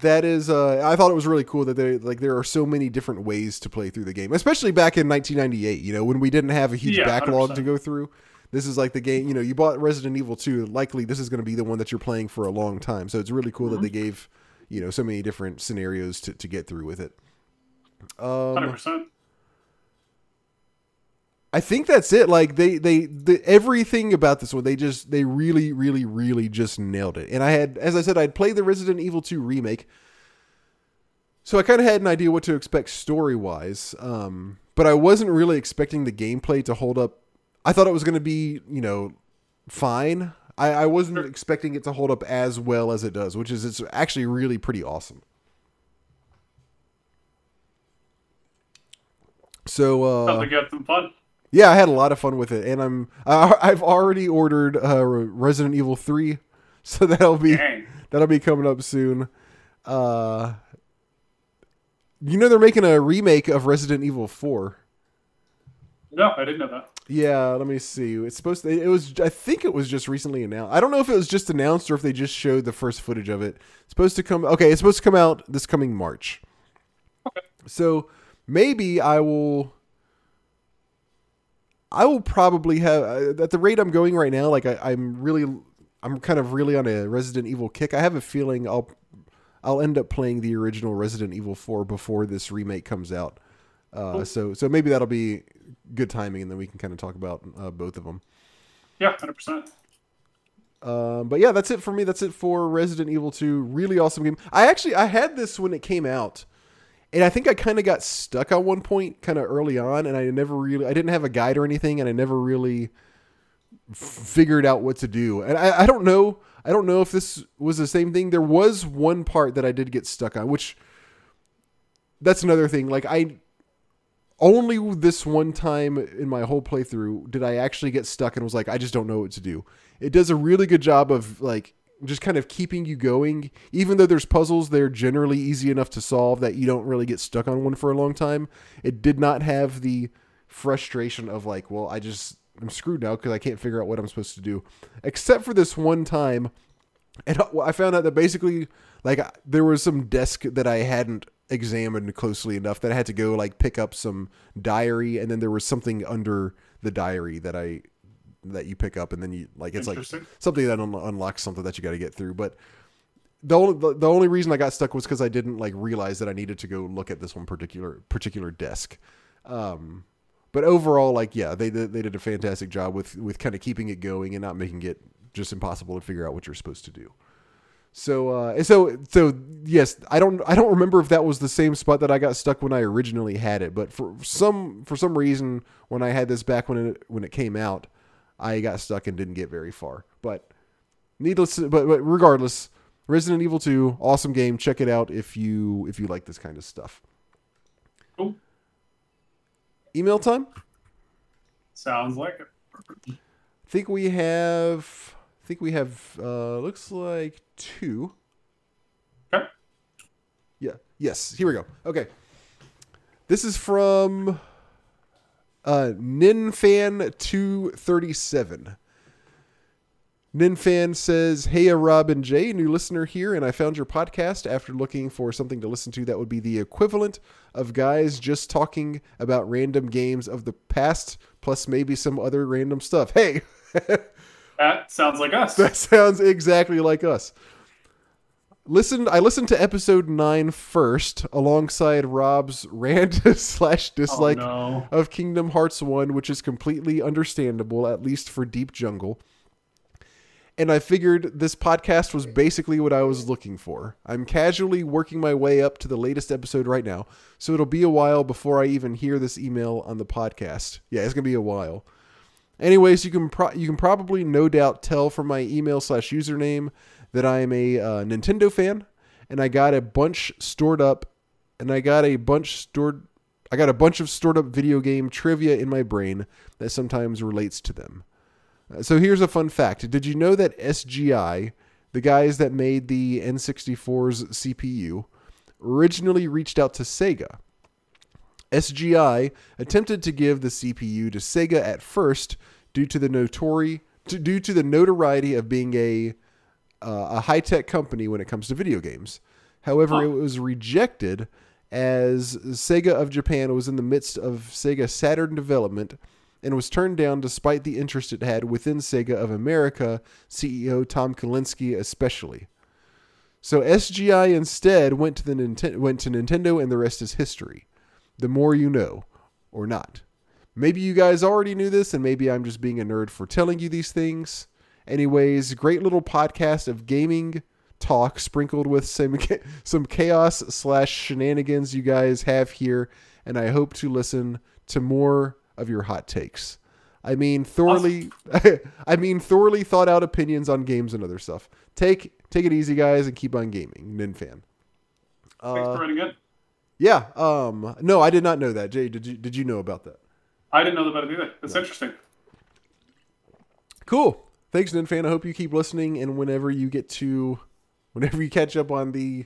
S1: that is uh, I thought it was really cool that they like there are so many different ways to play through the game, especially back in 1998. You know, when we didn't have a huge
S2: Yeah,
S1: backlog
S2: 100%.
S1: to go through. This is like the game. You know, you bought Resident Evil 2. Likely, this is going to be the one that you're playing for a long time. So it's really cool that they gave you know so many different scenarios to to get through with it. Um,
S2: percent.
S1: I think that's it. Like they they the, everything about this one, they just they really really really just nailed it. And I had, as I said, I'd played the Resident Evil 2 remake, so I kind of had an idea what to expect story wise. Um, but I wasn't really expecting the gameplay to hold up. I thought it was going to be you know fine. I, I wasn't
S2: Sure.
S1: expecting it to hold up as well as it does, which is it's actually really pretty awesome. So uh,
S2: Sounds like you had some fun.
S1: Yeah, I had a lot of fun with it, and I'm uh, <laughs> I've already ordered uh, Resident Evil three, <laughs> so that'll be
S2: Dang.
S1: that'll be coming up soon. Uh, you know they're making a remake of Resident Evil four.
S2: No, I didn't know that.
S1: Yeah, let me see. It's supposed to. It was. I think it was just recently announced. I don't know if it was just announced or if they just showed the first footage of it. It's supposed to come. Okay, it's supposed to come out this coming March. Okay. So maybe I will. I will probably have uh, at the rate I'm going right now. Like I, I'm really, I'm kind of really on a Resident Evil kick. I have a feeling I'll, I'll end up playing the original Resident Evil 4 before this remake comes out. Uh,
S2: Cool.
S1: so so maybe that'll be good timing, and then we can kind of talk about uh, both of them.
S2: Yeah, hundred percent.
S1: Um, but yeah, that's it for me. That's it for Resident Evil 2. Really awesome game. I actually I had this when it came out, and I think I kind of got stuck at one point, kind of early on, and I never really I didn't have a guide or anything, and I never really figured out what to do. And I, I don't know. I don't know if this was the same thing. There was one part that I did get stuck on, which that's another thing. Like I only this one time in my whole playthrough did I actually get stuck and was like, I just don't know what to do. It does a really good job of like just kind of keeping you going. Even though there's puzzles, they're generally easy enough to solve that you don't really get stuck on one for a long time. It did not have the frustration of like, well, I just I'm screwed now because I can't figure out what I'm supposed to do, except for this one time. And I found out that basically, like, there was some desk that I hadn't examined closely enough that I had to go like pick up some diary, and then there was something under the diary that I that you pick up, and then you like it's like something that un- unlocks something that you got to get through. But the only the, the only reason I got stuck was because I didn't like realize that I needed to go look at this one particular particular desk. Um, but overall, like yeah, they did- they did a fantastic job with with kind of keeping it going and not making it just impossible to figure out what you're supposed to do. So uh, so so yes, I don't I don't remember if that was the same spot that I got stuck when I originally had it, but for some for some reason when I had this back when it when it came out, I got stuck and didn't get very far. But needless, to, but, but regardless, Resident Evil 2, awesome game. Check it out if you if you like this kind of stuff.
S2: Cool.
S1: Email time.
S2: Sounds like it.
S1: I think we have. I think we have. Uh, looks like two.
S2: Okay.
S1: Yeah. Yes. Here we go. Okay. This is from uh, Ninfan237. Ninfan says, Hey, uh, Rob and Jay, new listener here, and I found your podcast after looking for something to listen to that would be the equivalent of guys just talking about random games of the past, plus maybe some other random stuff. Hey, <laughs>
S2: That sounds like us.
S1: that sounds exactly like us. Listened, I listened to episode nine first, alongside Rob's <laughs> rant slash
S2: oh,
S1: dislike
S2: no.
S1: of Kingdom Hearts 1, which is completely understandable, at least for Deep Jungle. And I figured this podcast was basically what I was looking for. I'm casually working my way up to the latest episode right now, so it'll be a while before I even hear this email on the podcast. Yeah, it's gonna be a while. Anyways, you can pro- you can probably no doubt tell from my email slash username that I am a uh, Nintendo fan, and I got a bunch stored up, and I got a bunch stored. I got a bunch of stored up video game trivia in my brain that sometimes relates to them. Uh, So here's a fun fact. Did you know that SGI, the guys that made the N64's CPU, originally reached out to Sega? SGI attempted to give the CPU to Sega at first due to the notori- to, due to the notoriety of being a uh, a high tech company when it comes to video games. However,
S2: Huh.
S1: it was rejected as Sega of Japan was in the midst of Sega Saturn development and was turned down despite the interest it had within Sega of America, CEO Tom Kalinske especially. So SGI instead went to the Ninten- went to Nintendo and the rest is history. The more you know or not. Maybe you guys already knew this and maybe I'm just being a nerd for telling you these things. Anyways, great little podcast of gaming talk sprinkled with some <laughs> some chaos slash shenanigans you guys have here, and I hope to listen to more of your hot takes. I mean thoroughly <laughs> I mean thoroughly thought out opinions on games and other stuff. Take take it easy guys and keep on gaming. Ninfan.
S2: Thanks
S1: Uh,
S2: for writing in.
S1: yeah, um no, I did not know that. Jay, did you did you know about that?
S2: I didn't know about it either. It's interesting.
S1: Cool. Thanks, Ninfan. I hope you keep listening, and whenever you get to, whenever you catch up on the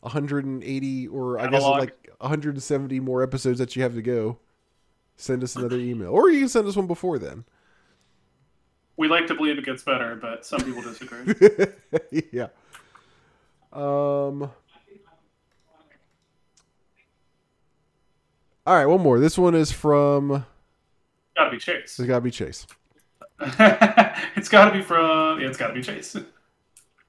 S1: 180 or I guess like 170 more episodes that you have to go, send us another email, or you can send us one before then.
S2: We like to believe it gets better, but some people disagree. <laughs>
S1: yeah. Um. All right, one more. This one is from.
S2: gotta be Chase.
S1: It's got to be Chase. <laughs>
S2: it's gotta be from. Yeah, it's gotta be Chase.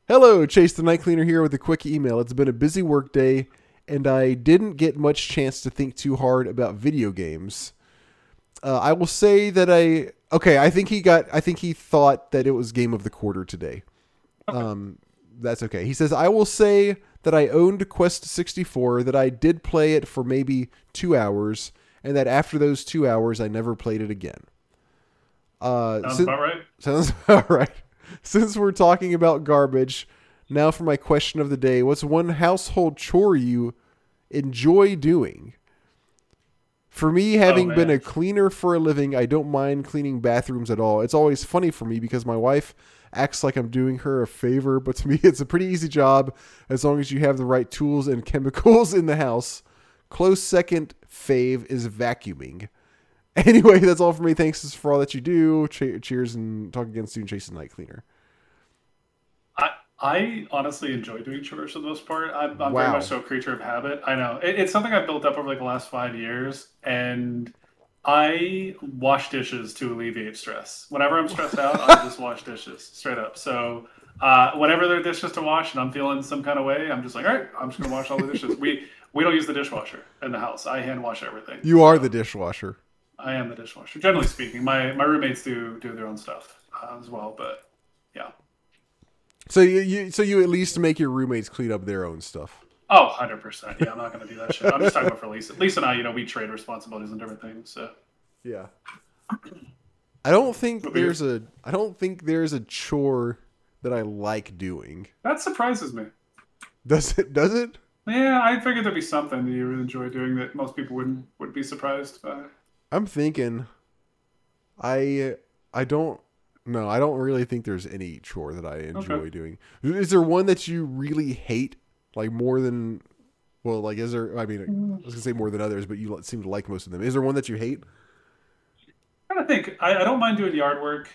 S1: Hello, Chase the Night Cleaner here with a quick email. It's been a busy work day, and I didn't get much chance to think too hard about video games. Uh, I will say that I okay. I think he got. I think he thought that it was game of the quarter today. Um, that's okay. He says I will say that I owned Quest 64. That I did play it for maybe two hours, and that after those two hours, I never played it again. Uh,
S2: Sounds
S1: sin-
S2: about right.
S1: Sounds <laughs> about right. since we're talking about garbage, now for my question of the day: What's one household chore you enjoy doing? For me, having been a cleaner for a living, I don't mind cleaning bathrooms at all. It's always funny for me because my wife acts like I'm doing her a favor, <laughs> but to me, it's a pretty easy job as long as you have the right tools and <laughs> chemicals in the house. Close second fave is vacuuming. <laughs> Anyway, that's all for me. Thanks for all that you do. Che- cheers and talk again soon, Jason Night Cleaner.
S2: I I honestly enjoy doing chores for the most part. I'm, I'm
S1: Wow.
S2: very much so a creature of habit. I know it, it's something I've built up over like the last five years, and I wash dishes to alleviate stress. Whenever I'm stressed out, I just wash dishes straight up. So uh, whenever there are dishes to wash and I'm feeling some kind of way, I'm just like, all right, I'm just gonna wash all the dishes. we we don't use the dishwasher in the house. I hand wash everything.
S1: You are the dishwasher.
S2: I am the dishwasher. Generally speaking, my my roommates do do their own stuff uh, as well, but yeah.
S1: So you, you so you at least make your roommates clean up their own stuff.
S2: Oh, 100%. Yeah, I'm not going to do that shit. I'm just talking about for Lisa. Lisa and I, you know, we trade responsibilities and different things. So,
S1: Yeah. I don't think
S2: What about you?
S1: there's a I don't think there's a chore that I like doing.
S2: that surprises me.
S1: Does it does it?
S2: Yeah, I figured there'd be something that you would enjoy doing that most people wouldn't would be surprised by.
S1: I'm thinking I I don't no, I don't really think there's any chore that I enjoy
S2: Okay.
S1: doing. Is there one that you really hate like more than well, like is there I mean I was going to say more than others, but you seem to like most of them. Is there one that you hate?
S2: Trying think. I, I don't mind doing yard work.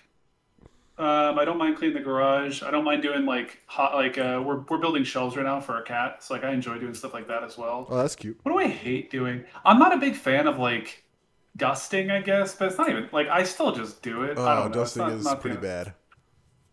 S2: Um, I don't mind cleaning the garage. I don't mind doing like hot, like uh, we're we're building shelves right now for our cat. So like I enjoy doing stuff like that as well.
S1: Oh, that's cute.
S2: What do I hate doing? I'm not a big fan of like dusting, I guess, but it's not even like I still just do it. I
S1: Oh. Dusting
S2: not-
S1: is
S2: not
S1: pretty bad.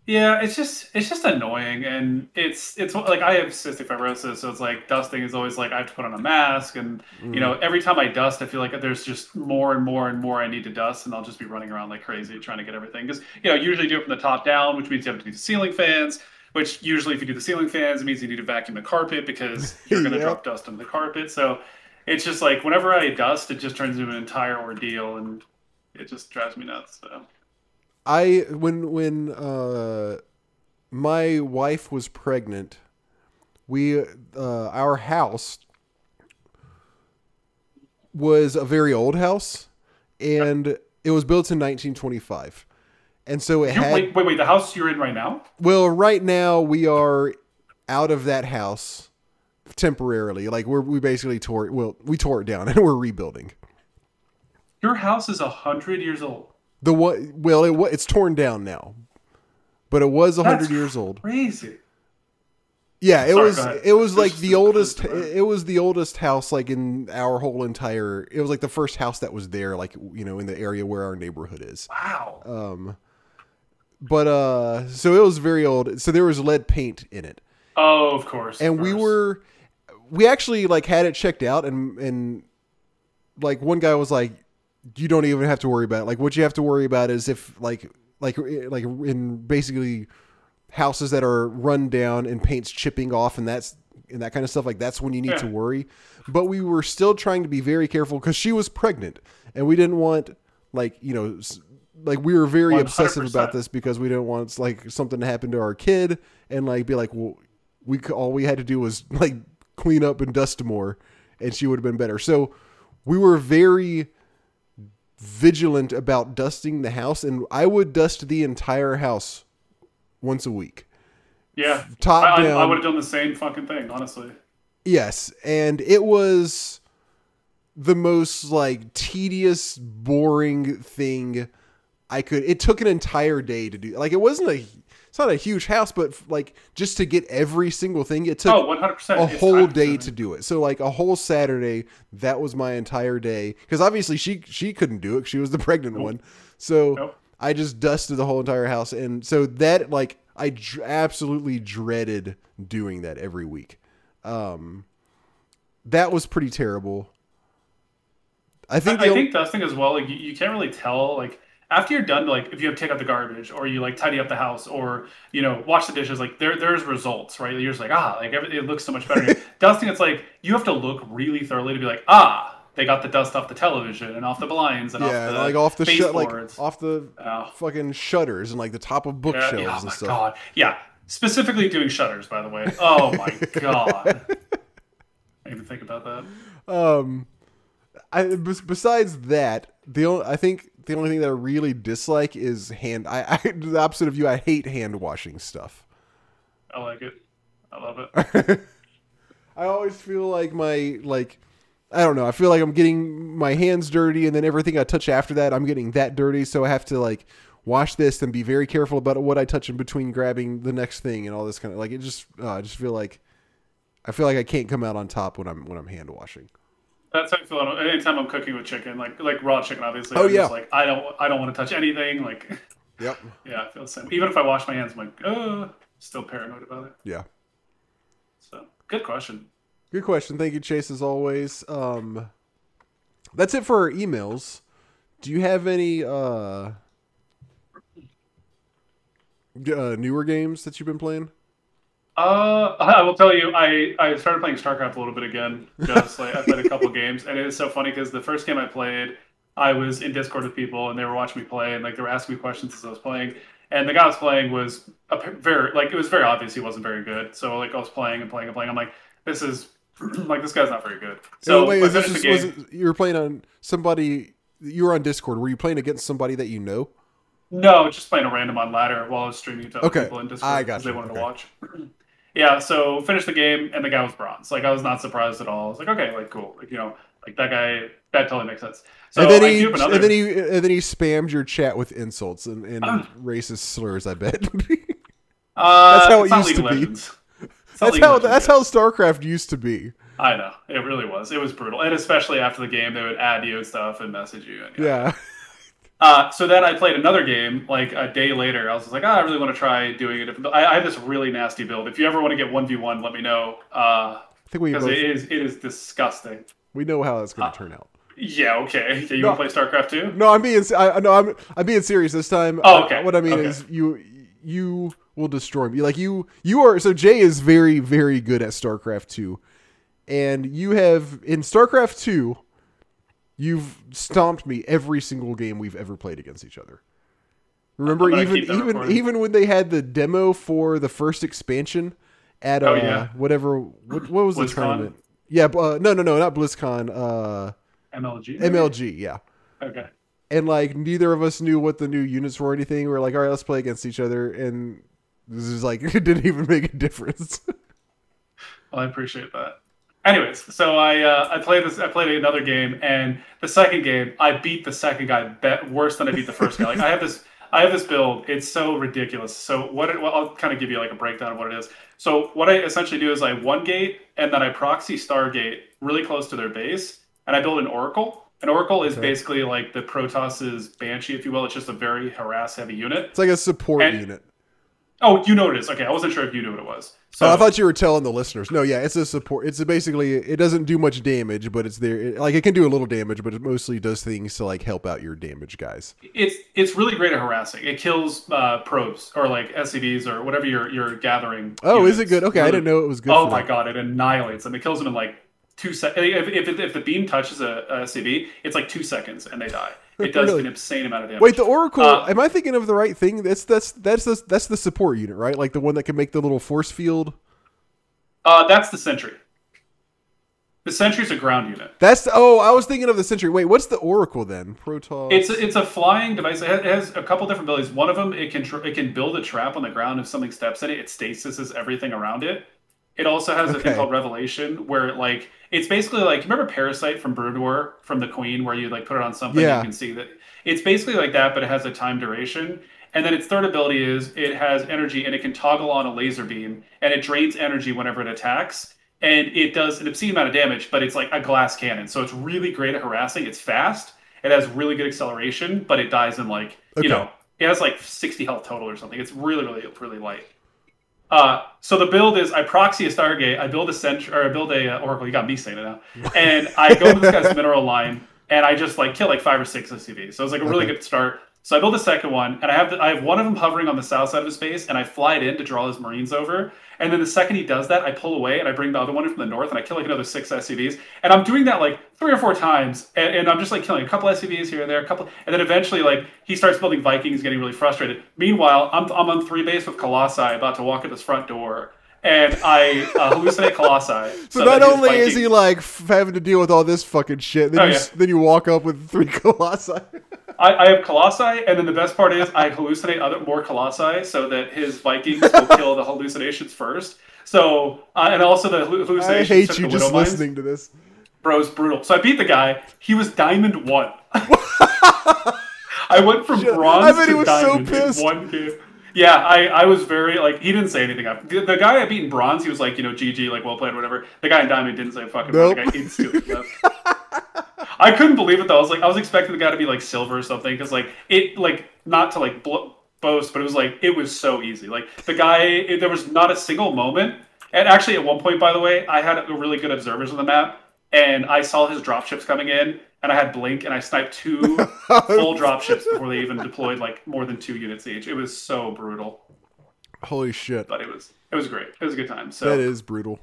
S2: Yeah, it's just it's just annoying, and it's it's like I have cystic fibrosis, so it's like dusting is always like I have to put on a mask, and you know mm. every time I dust, I feel like there's just more and more and more I need to dust, and I'll just be running around like crazy trying to get everything because you know I usually do it from the top down, which means you have to do the ceiling fans. Which usually, if you do the ceiling fans, it means you need to vacuum the carpet because you're going <laughs> to
S1: Yep.
S2: drop dust on the carpet. So it's just like whenever I dust, it just turns into an entire ordeal, and it just drives me nuts. So.
S1: I when when uh my wife was pregnant, we uh our house was a very old house and it was built in 1925. And so it
S2: You,
S1: had
S2: wait, wait, wait! The house you're in right now?
S1: well right now we are out of that house temporarily. Like we're we basically tore it well we tore it down <laughs> and we're rebuilding.
S2: Your house is a hundred years old.
S1: The what? well it it's torn down now. But it was a
S2: 100
S1: years old.
S2: Crazy.
S1: Yeah, it
S2: Sorry,
S1: was it was like the oldest it was the oldest house like in our whole entire it was like the first house that was there like you know in the area where our neighborhood is.
S2: Wow.
S1: Um but uh so it was very old. So there was lead paint in it.
S2: oh, of course.
S1: And
S2: of
S1: we were we actually like had it checked out and and like one guy was like you don't even have to worry about it. Like what you have to worry about is if like like like in basically houses that are run down and paint's chipping off and that's and that kind of stuff like that's when you need
S2: Yeah.
S1: to worry. But we were still trying to be very careful cuz she was pregnant and we didn't want like, you know, like we were very obsessive
S2: 100%.
S1: about this because we didn't want like something to happen to our kid and like be like, well, we all we had to do was like clean up and dust more and she would have been better. So we were very vigilant about dusting the house and I would dust the entire house once a week.
S2: Yeah.
S1: top
S2: I, I, I would have done the same fucking thing, honestly.
S1: Yes, and it was the most like tedious, boring thing I could. It took an entire day to do. Like it wasn't a. It's not a huge house, but like just to get every single thing, it took
S2: Oh, 100%.
S1: a whole day to do it. So like a whole Saturday, that was my entire day. Because obviously she she couldn't do it. She was the <laughs> pregnant one. So
S2: Nope.
S1: I just dusted the whole entire house, and so that like I absolutely dreaded doing that every week. Um, that was pretty terrible. I think
S2: I, I think dusting as well. Like you, you can't really tell. Like after you're done, like if you have to take out the garbage or you like tidy up the house or you know wash the dishes, like there there's results, right? You're just like ah, like everything it looks so much better. <laughs> dusting, it's like you have to look really thoroughly to be like ah, they got the dust off the television and off the blinds and
S1: yeah,
S2: off the
S1: like off the shut, like off the
S2: Oh.
S1: fucking shutters and like the top of bookshelves
S2: yeah, oh
S1: and
S2: my
S1: stuff.
S2: god. Yeah. Specifically doing shutters, by the way. Oh my <laughs> god. <laughs> I even think about that.
S1: Um, I besides that, the only I think the only thing that I really dislike is hand. I, I <laughs> the opposite of you. I hate hand washing stuff.
S2: I like it. I love it. <laughs>
S1: I always feel like my like I don't know. I feel like I'm getting my hands dirty, and then everything I touch after that, I'm getting that dirty. So I have to like wash this and be very careful about what I touch in between grabbing the next thing and all this kind of like it. Just uh, I just feel like I feel like I can't come out on top when I'm when I'm hand washing.
S2: That's how I feel anytime I'm cooking with chicken, like like raw chicken obviously.
S1: Oh,
S2: I'm
S1: yeah.
S2: just like I don't I don't want to touch anything. Like <laughs>
S1: Yep.
S2: yeah, I feel the same. Even if I wash my hands, I'm like, uh still paranoid about it.
S1: Yeah.
S2: So good question.
S1: Good question. Thank you, Chase, as always. Um, that's it for our emails. Do you have any uh, uh, newer games that you've been playing?
S2: Uh, <laughs> I will tell you, I, I started playing StarCraft a little bit again. Just like I played a couple <laughs> games, and it is so funny because the first game I played, I was in Discord with people, and they were watching me play, and like they were asking me questions as I was playing. And the guy I was playing was a very like it was very obvious he wasn't very good. So like I was playing and playing and playing. I'm like, this is <clears throat> like this guy's not very good. So
S1: wait, is this just, was it, you were playing on somebody? You were on Discord. Were you playing against somebody that you know?
S2: No, just playing a random on ladder while I was streaming to other
S1: Okay.
S2: people in Discord because they wanted
S1: Okay.
S2: to watch. <clears throat> yeah, so finished the game and the guy was bronze. Like I was not surprised at all. I was like, okay, like cool, like you know, like that guy. That totally makes sense. So
S1: and then
S2: I
S1: he
S2: another.
S1: and then he and then he spammed your chat with insults and, and <clears throat> racist slurs. I bet. <laughs>
S2: uh,
S1: that's how it used
S2: League
S1: to
S2: of
S1: be.
S2: Legends.
S1: That's
S2: League
S1: how
S2: Legends
S1: that's how StarCraft used to be.
S2: I know it really was. It was brutal, and especially after the game, they would add you and stuff and message you. And,
S1: Yeah. <laughs>
S2: Uh, so then I played another game like a day later. I was like, oh, I really want to try doing a different. I, I have this really nasty build. If you ever want to get one v one, let me know. Uh,
S1: I think we
S2: because
S1: both,
S2: it is it is disgusting.
S1: we know how that's
S2: Uh,
S1: going to turn out.
S2: Yeah, okay. Yeah, <laughs> you
S1: No.
S2: want to play StarCraft too?
S1: No, I'm being I no, I'm I'm being serious this time.
S2: Oh,
S1: Uh,
S2: okay.
S1: what I mean
S2: Okay.
S1: is you you will destroy me. Like you you are so Jay is very very good at StarCraft 2. And you have in StarCraft 2 you've stomped me every single game we've ever played against each other. Remember even even
S2: recording.
S1: even when they had the demo for the first expansion at uh
S2: Oh, yeah.
S1: whatever what, what was the tournament? Yeah, uh, no no no, not BlizzCon, uh
S2: MLG.
S1: MLG, yeah
S2: Okay.
S1: and like neither of us knew what the new units were or anything. We were like, all right, let's play against each other, and this is like <laughs> it didn't even make a difference.
S2: Well, I appreciate that. Anyways, so I uh, I played this. I played another game, and the second game I beat the second guy bet worse than I beat the first guy. Like I have this. I have this build. It's so ridiculous. So what? It, well, I'll kind of give you like a breakdown of what it is. So what I essentially do is I one gate and then I proxy Stargate really close to their base, and I build an Oracle. An Oracle is
S1: Okay.
S2: basically like the Protoss's Banshee, if you will. It's just a very harass heavy unit.
S1: it's like a support
S2: And-
S1: unit.
S2: Oh, you know what it is. Okay, I wasn't sure if you knew what it was. So
S1: oh, I thought you were telling the listeners. No, yeah, it's a support. It's a basically it doesn't do much damage, but it's there. It, like it can do a little damage, but it mostly does things to like help out your damage guys.
S2: it's it's really great at harassing. It kills uh, probes or like SCVs or whatever you're you're gathering.
S1: Oh, is it good? Okay, I didn't know it was good.
S2: Oh my god, it annihilates them. It kills them in like two seconds. If, if, if the beam touches a, a SCV, it's like two seconds and they die. It does
S1: Really?
S2: an insane amount of damage.
S1: Wait, the Oracle.
S2: Uh,
S1: am I thinking of the right thing? That's that's that's the that's the support unit, right? Like the one that can make the little force field.
S2: uh, that's the Sentry. The Sentry's a ground unit.
S1: That's the, oh, I was thinking of the Sentry. Wait, what's the Oracle then? Protoss.
S2: It's a, it's a flying device. It has, a couple different abilities. One of them, it can tr- it can build a trap on the ground if something steps in it. It stasises everything around it. It also has a thing called Revelation, where like it's basically like remember Parasite from Brood War from the Queen, where you like put it on something,
S1: Yeah.
S2: you can see that it's basically like that, but it has a time duration. And then its third ability is it has energy and it can toggle on a laser beam, and it drains energy whenever it attacks. And it does an obscene amount of damage, but it's like a glass cannon, so it's really great at harassing. It's fast. It has really good acceleration, but it dies in like
S1: Okay.
S2: you know it has like 60 health total or something. It's really really really light. Uh, so the build is I proxy a Stargate, I build a cent or I build a uh, Oracle. You got me saying it now, <laughs> and I go to this guy's mineral line and I just like kill like five or six SCVs. So it's like a really
S1: Okay.
S2: good start. So I build a second one, and I have the, I have one of them hovering on the south side of his base, and I fly it in to draw his marines over. And then the second he does that, I pull away and I bring the other one from the north, and I kill like another six SCVs. And I'm doing that like three or four times, and, and I'm just like killing a couple SCVs here and there, a couple, and then eventually like he starts building Vikings, getting really frustrated. Meanwhile, I'm I'm on three base with Colossi, about to walk at this front door. And I uh, hallucinate Colossi. <laughs>
S1: So, not only is he like f- having to deal with all this fucking shit, then
S2: Oh,
S1: you
S2: yeah.
S1: then you walk up with three <laughs> colossi.
S2: I, I have Colossi, and then the best part is I hallucinate other more Colossi so that his Vikings will <laughs> kill the hallucinations first. So, uh, and also the hallu-
S1: I
S2: hallucinations.
S1: hate you just
S2: Widow Mines.
S1: listening to this.
S2: Bro's brutal. So I beat the guy. He was diamond one. I went from
S1: Shit,
S2: bronze
S1: I bet
S2: to
S1: he was so
S2: diamond
S1: pissed.
S2: one game. Yeah, I, I was very like he didn't say anything. The, the guy I beat in bronze, he was like you know GG like well played whatever. The guy in diamond didn't say a fucking word. The guy instantly left. I couldn't believe it though. I was like I was expecting the guy to be like silver or something because like it like not to like blo- boast, but it was like it was so easy. Like the guy, it, there was not a single moment. And actually, at one point, by the way, I had a really good observers on the map, and I saw his dropships coming in, and I had blink, and I sniped two <laughs> full dropships before they even deployed like more than two units each. It was so brutal,
S1: Holy shit,
S2: but it was it was great. It was a good time. So
S1: that is brutal.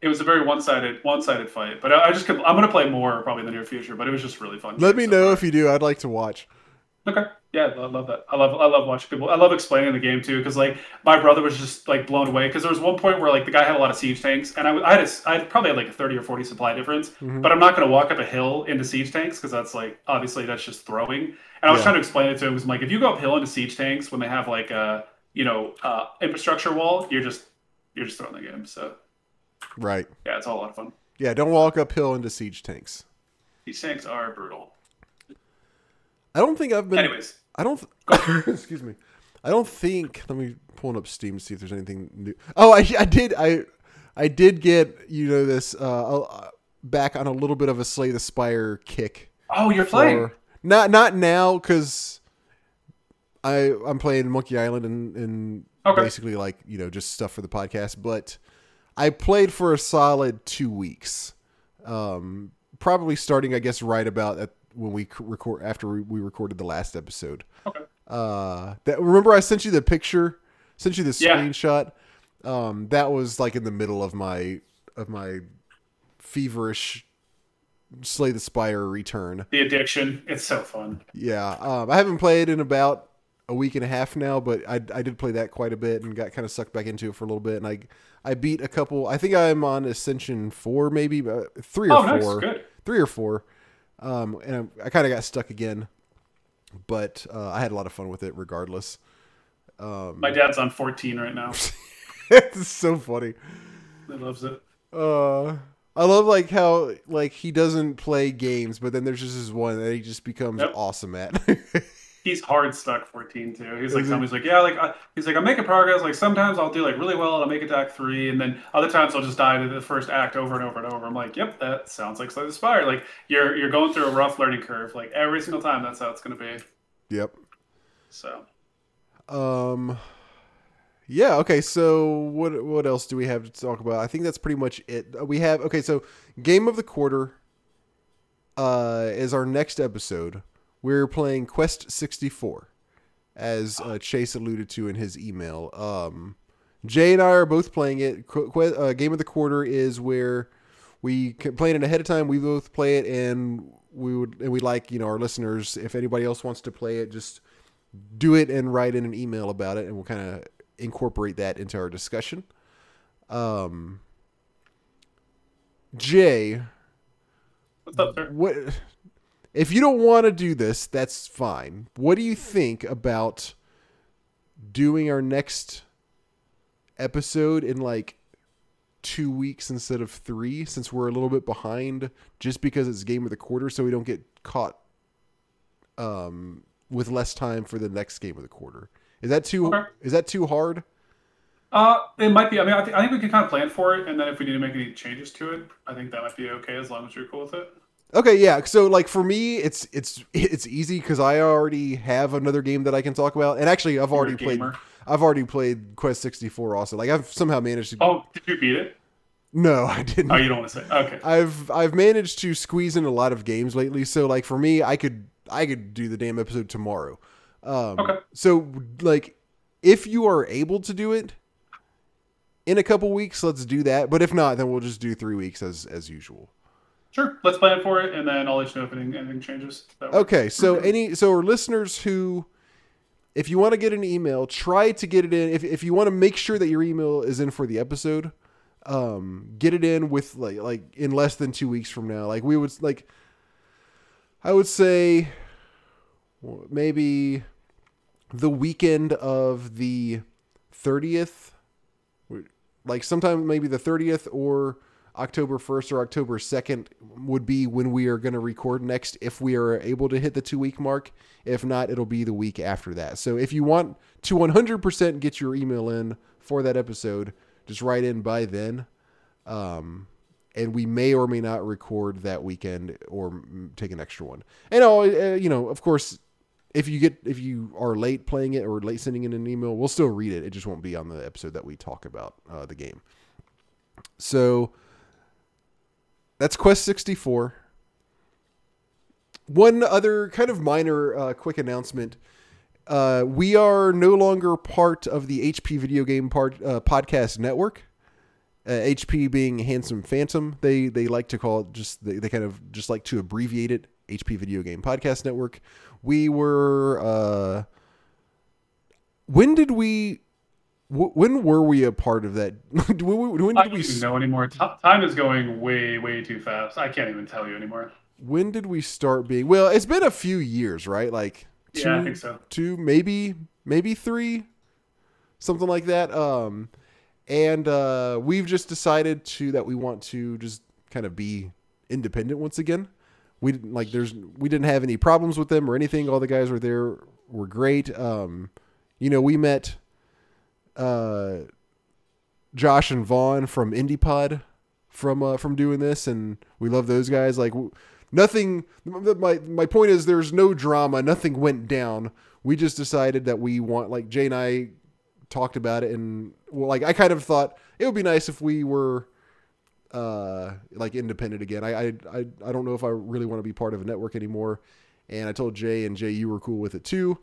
S2: it was a very one sided one sided fight. But I, I just could, I'm gonna play more probably in the near future. But it was just really fun.
S1: Let me know if you do. I'd like to watch.
S2: Okay. Yeah, I love that. I love I love watching people. I love explaining the game too because like my brother was just like blown away because there was one point where like the guy had a lot of siege tanks and I, I had a, I probably had like a thirty or forty supply difference,
S1: Mhm.
S2: but I'm not going to walk up a hill into siege tanks because that's like obviously that's just throwing. And I was
S1: Yeah.
S2: trying to explain it to him was like if you go uphill into siege tanks when they have like a you know uh, infrastructure wall, you're just you're just throwing the game. So
S1: Right.
S2: yeah, it's all a lot of fun.
S1: Yeah. Don't walk uphill into siege tanks.
S2: These tanks are brutal.
S1: I don't think I've been.
S2: Anyways,
S1: I don't. <laughs> excuse me. I don't think. Let me pull up Steam to see if there's anything new. Oh, I, I did. I I did get you know this uh, uh, back on a little bit of a Slay the Spire kick.
S2: oh, you're playing.
S1: not not now because I I'm playing Monkey Island and and
S2: Okay.
S1: basically like you know just stuff for the podcast. But I played for a solid two weeks. Um, probably starting I guess right about at when we record after we, recorded the last episode.
S2: Okay.
S1: Uh, that remember I sent you the picture, sent you the
S2: Yeah.
S1: screenshot. Um, that was like in the middle of my of my feverish Slay the Spire return.
S2: The addiction. It's so fun.
S1: Yeah, um, I haven't played in about a week and a half now, but I, I did play that quite a bit and got kind of sucked back into it for a little bit. And I I beat a couple. I think I'm on Ascension four, maybe uh, three or
S2: Oh, nice.
S1: four,
S2: Good.
S1: three or four. Um, and I, I kind of got stuck again, but uh, I had a lot of fun with it regardless. Um,
S2: My dad's on 14 right now. <laughs>
S1: it's so funny.
S2: He loves it.
S1: Uh, I love like how like he doesn't play games, but then there's just this one that he just becomes
S2: Yep.
S1: awesome at. <laughs>
S2: He's hard stuck 14 too. He's like,
S1: he?
S2: he's like, yeah, like I, he's like, I'm making progress. Like sometimes I'll do like really well and I'll make it to act three, and then other times I'll just die to the first act over and over and over. I'm like, yep, that sounds like Slay the Spire. Like you're you're going through a rough learning curve. Like every single time, that's how it's gonna be.
S1: yep.
S2: So
S1: Um. Yeah. Okay. So what what else do we have to talk about? I think that's pretty much it. Uh, We have okay. So game of the quarter. Uh, is our next episode. We're playing Quest sixty four, as uh, Chase alluded to in his email. Um, Jay and I are both playing it. Qu- uh, game of the quarter is where we can plan it ahead of time. We both play it, and we would and we like you know our listeners. If anybody else wants to play it, just do it and write in an email about it, and we'll kind of incorporate that into our discussion. Um, Jay,
S2: what's up, sir?
S1: what if you don't want to do this? That's fine. What do you think about doing our next episode in like two weeks instead of three, since we're a little bit behind, just because it's game of the quarter, so we don't get caught um, with less time for the next game of the quarter. Is that too?
S2: Okay.
S1: Is that too hard?
S2: Uh, it might be. I mean, I, th- I think we can kind of plan for it, and then if we need to make any changes to it, I think that might be okay as long as you're cool with it.
S1: Okay, yeah. So like for me, it's it's it's easy because I already have another game that I can talk about, and actually I've already played. I've already played Quest sixty four. Also, like I've somehow managed to.
S2: Oh, did you beat it?
S1: No, <laughs> I didn't.
S2: Oh, you don't want to say. Okay.
S1: I've I've managed to squeeze in a lot of games lately. So like for me, I could I could do the damn episode tomorrow. Um,
S2: Okay.
S1: So like, if you are able to do it in a couple weeks, let's do that. But if not, then we'll just do three weeks as as usual.
S2: Sure, let's plan for it, and then I'll let you know if anything, anything changes. That.
S1: Okay, so any so our listeners who if you want to get an email, try to get it in if if you want to make sure that your email is in for the episode, um get it in with like like in less than 2 weeks from now. Like we would like I would say maybe the weekend of the 30th like sometime maybe the 30th or October 1st or October 2nd would be when we are going to record next if we are able to hit the 2 week mark. If not, it'll be the week after that. So if you want to 100% get your email in for that episode, just write in by then. Um, and we may or may not record that weekend or take an extra one. And oh, uh, you know, of course, if you get if you are late playing it or late sending in an email, we'll still read it. It just won't be on the episode that we talk about uh, the game. So that's Quest 64. One other kind of minor uh, quick announcement. Uh, we are no longer part of the HP Video Game part, uh, Podcast Network. Uh, HP being Handsome Phantom, they they like to call it just they, they kind of just like to abbreviate it HP Video Game Podcast Network. We were uh, when did we when were we a part of that? <laughs> when, when
S2: I
S1: did
S2: don't
S1: we
S2: even know anymore. T- time is going way, way too fast. I can't even tell you anymore.
S1: when did we start being well it's been a few years right like two,
S2: Yeah, I think so.
S1: two maybe maybe three something like that um and uh we've just decided to that we want to just kind of be independent once again we didn't like there's we didn't have any problems with them or anything all the guys were there were great um you know we met uh josh and vaughn from indypod from uh from doing this and we love those guys. Like nothing my my point is there's no drama. Nothing went down. We just decided that we want like jay and i talked about it and well like i kind of thought it would be nice if we were uh like independent again. I i i, I don't know if i really want to be part of a network anymore and i told jay and jay you were cool with it too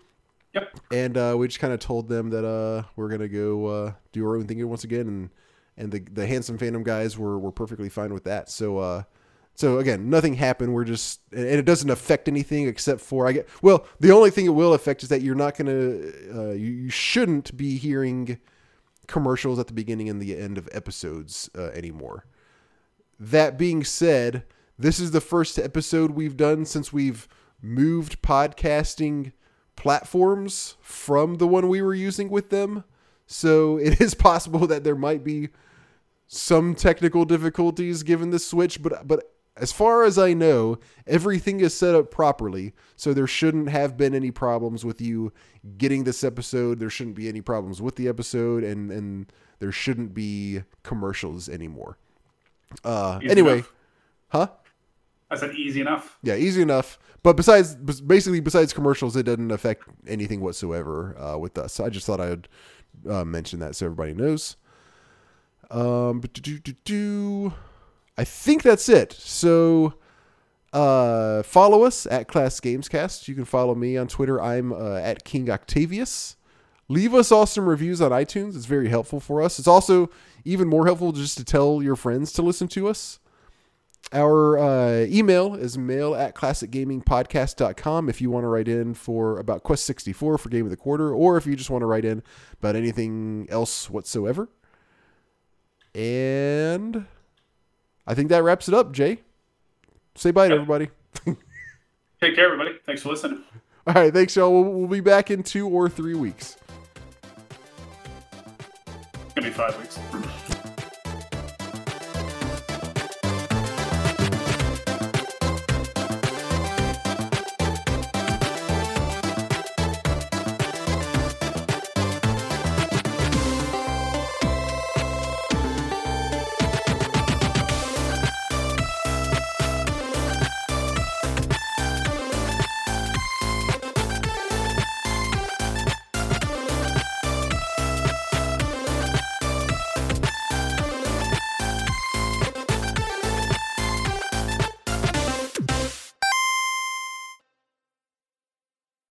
S2: Yep.
S1: and uh we just kind of told them that uh we're gonna go uh do our own thing once again and and the the handsome phantom guys were were perfectly fine with that so uh so again, nothing happened. We're just, and it doesn't affect anything except for I get. Well, the only thing it will affect is that you're not gonna, uh, you, you shouldn't be hearing commercials at the beginning and the end of episodes uh, anymore. That being said, this is the first episode we've done since we've moved podcasting platforms from the one we were using with them. So <laughs> it is possible that there might be some technical difficulties given the switch, but but as far as I know, everything is set up properly, so there shouldn't have been any problems with you getting this episode. There shouldn't be any problems with the episode, and and there shouldn't be commercials anymore. Uh,
S2: Easy
S1: anyway,
S2: enough.
S1: huh?
S2: I said easy enough.
S1: Yeah, easy enough. But besides, basically, besides commercials, it doesn't affect anything whatsoever uh, with us. So I just thought I'd uh, mention that so everybody knows. Um. I think that's it. So, uh, follow us at Class Gamescast. You can follow me on Twitter. I'm uh, at King Octavius. Leave us awesome reviews on iTunes. It's very helpful for us. It's also even more helpful just to tell your friends to listen to us. Our uh, email is mail at classicgamingpodcast.com if you want to write in for about Quest 64 for Game of the Quarter, or if you just want to write in about anything else whatsoever. And I think that wraps it up, Jay. Say bye to everybody. <laughs>
S2: Take care, everybody. Thanks for listening.
S1: All right, thanks, y'all. We'll, we'll be back in two or three weeks.
S2: It's gonna be five weeks.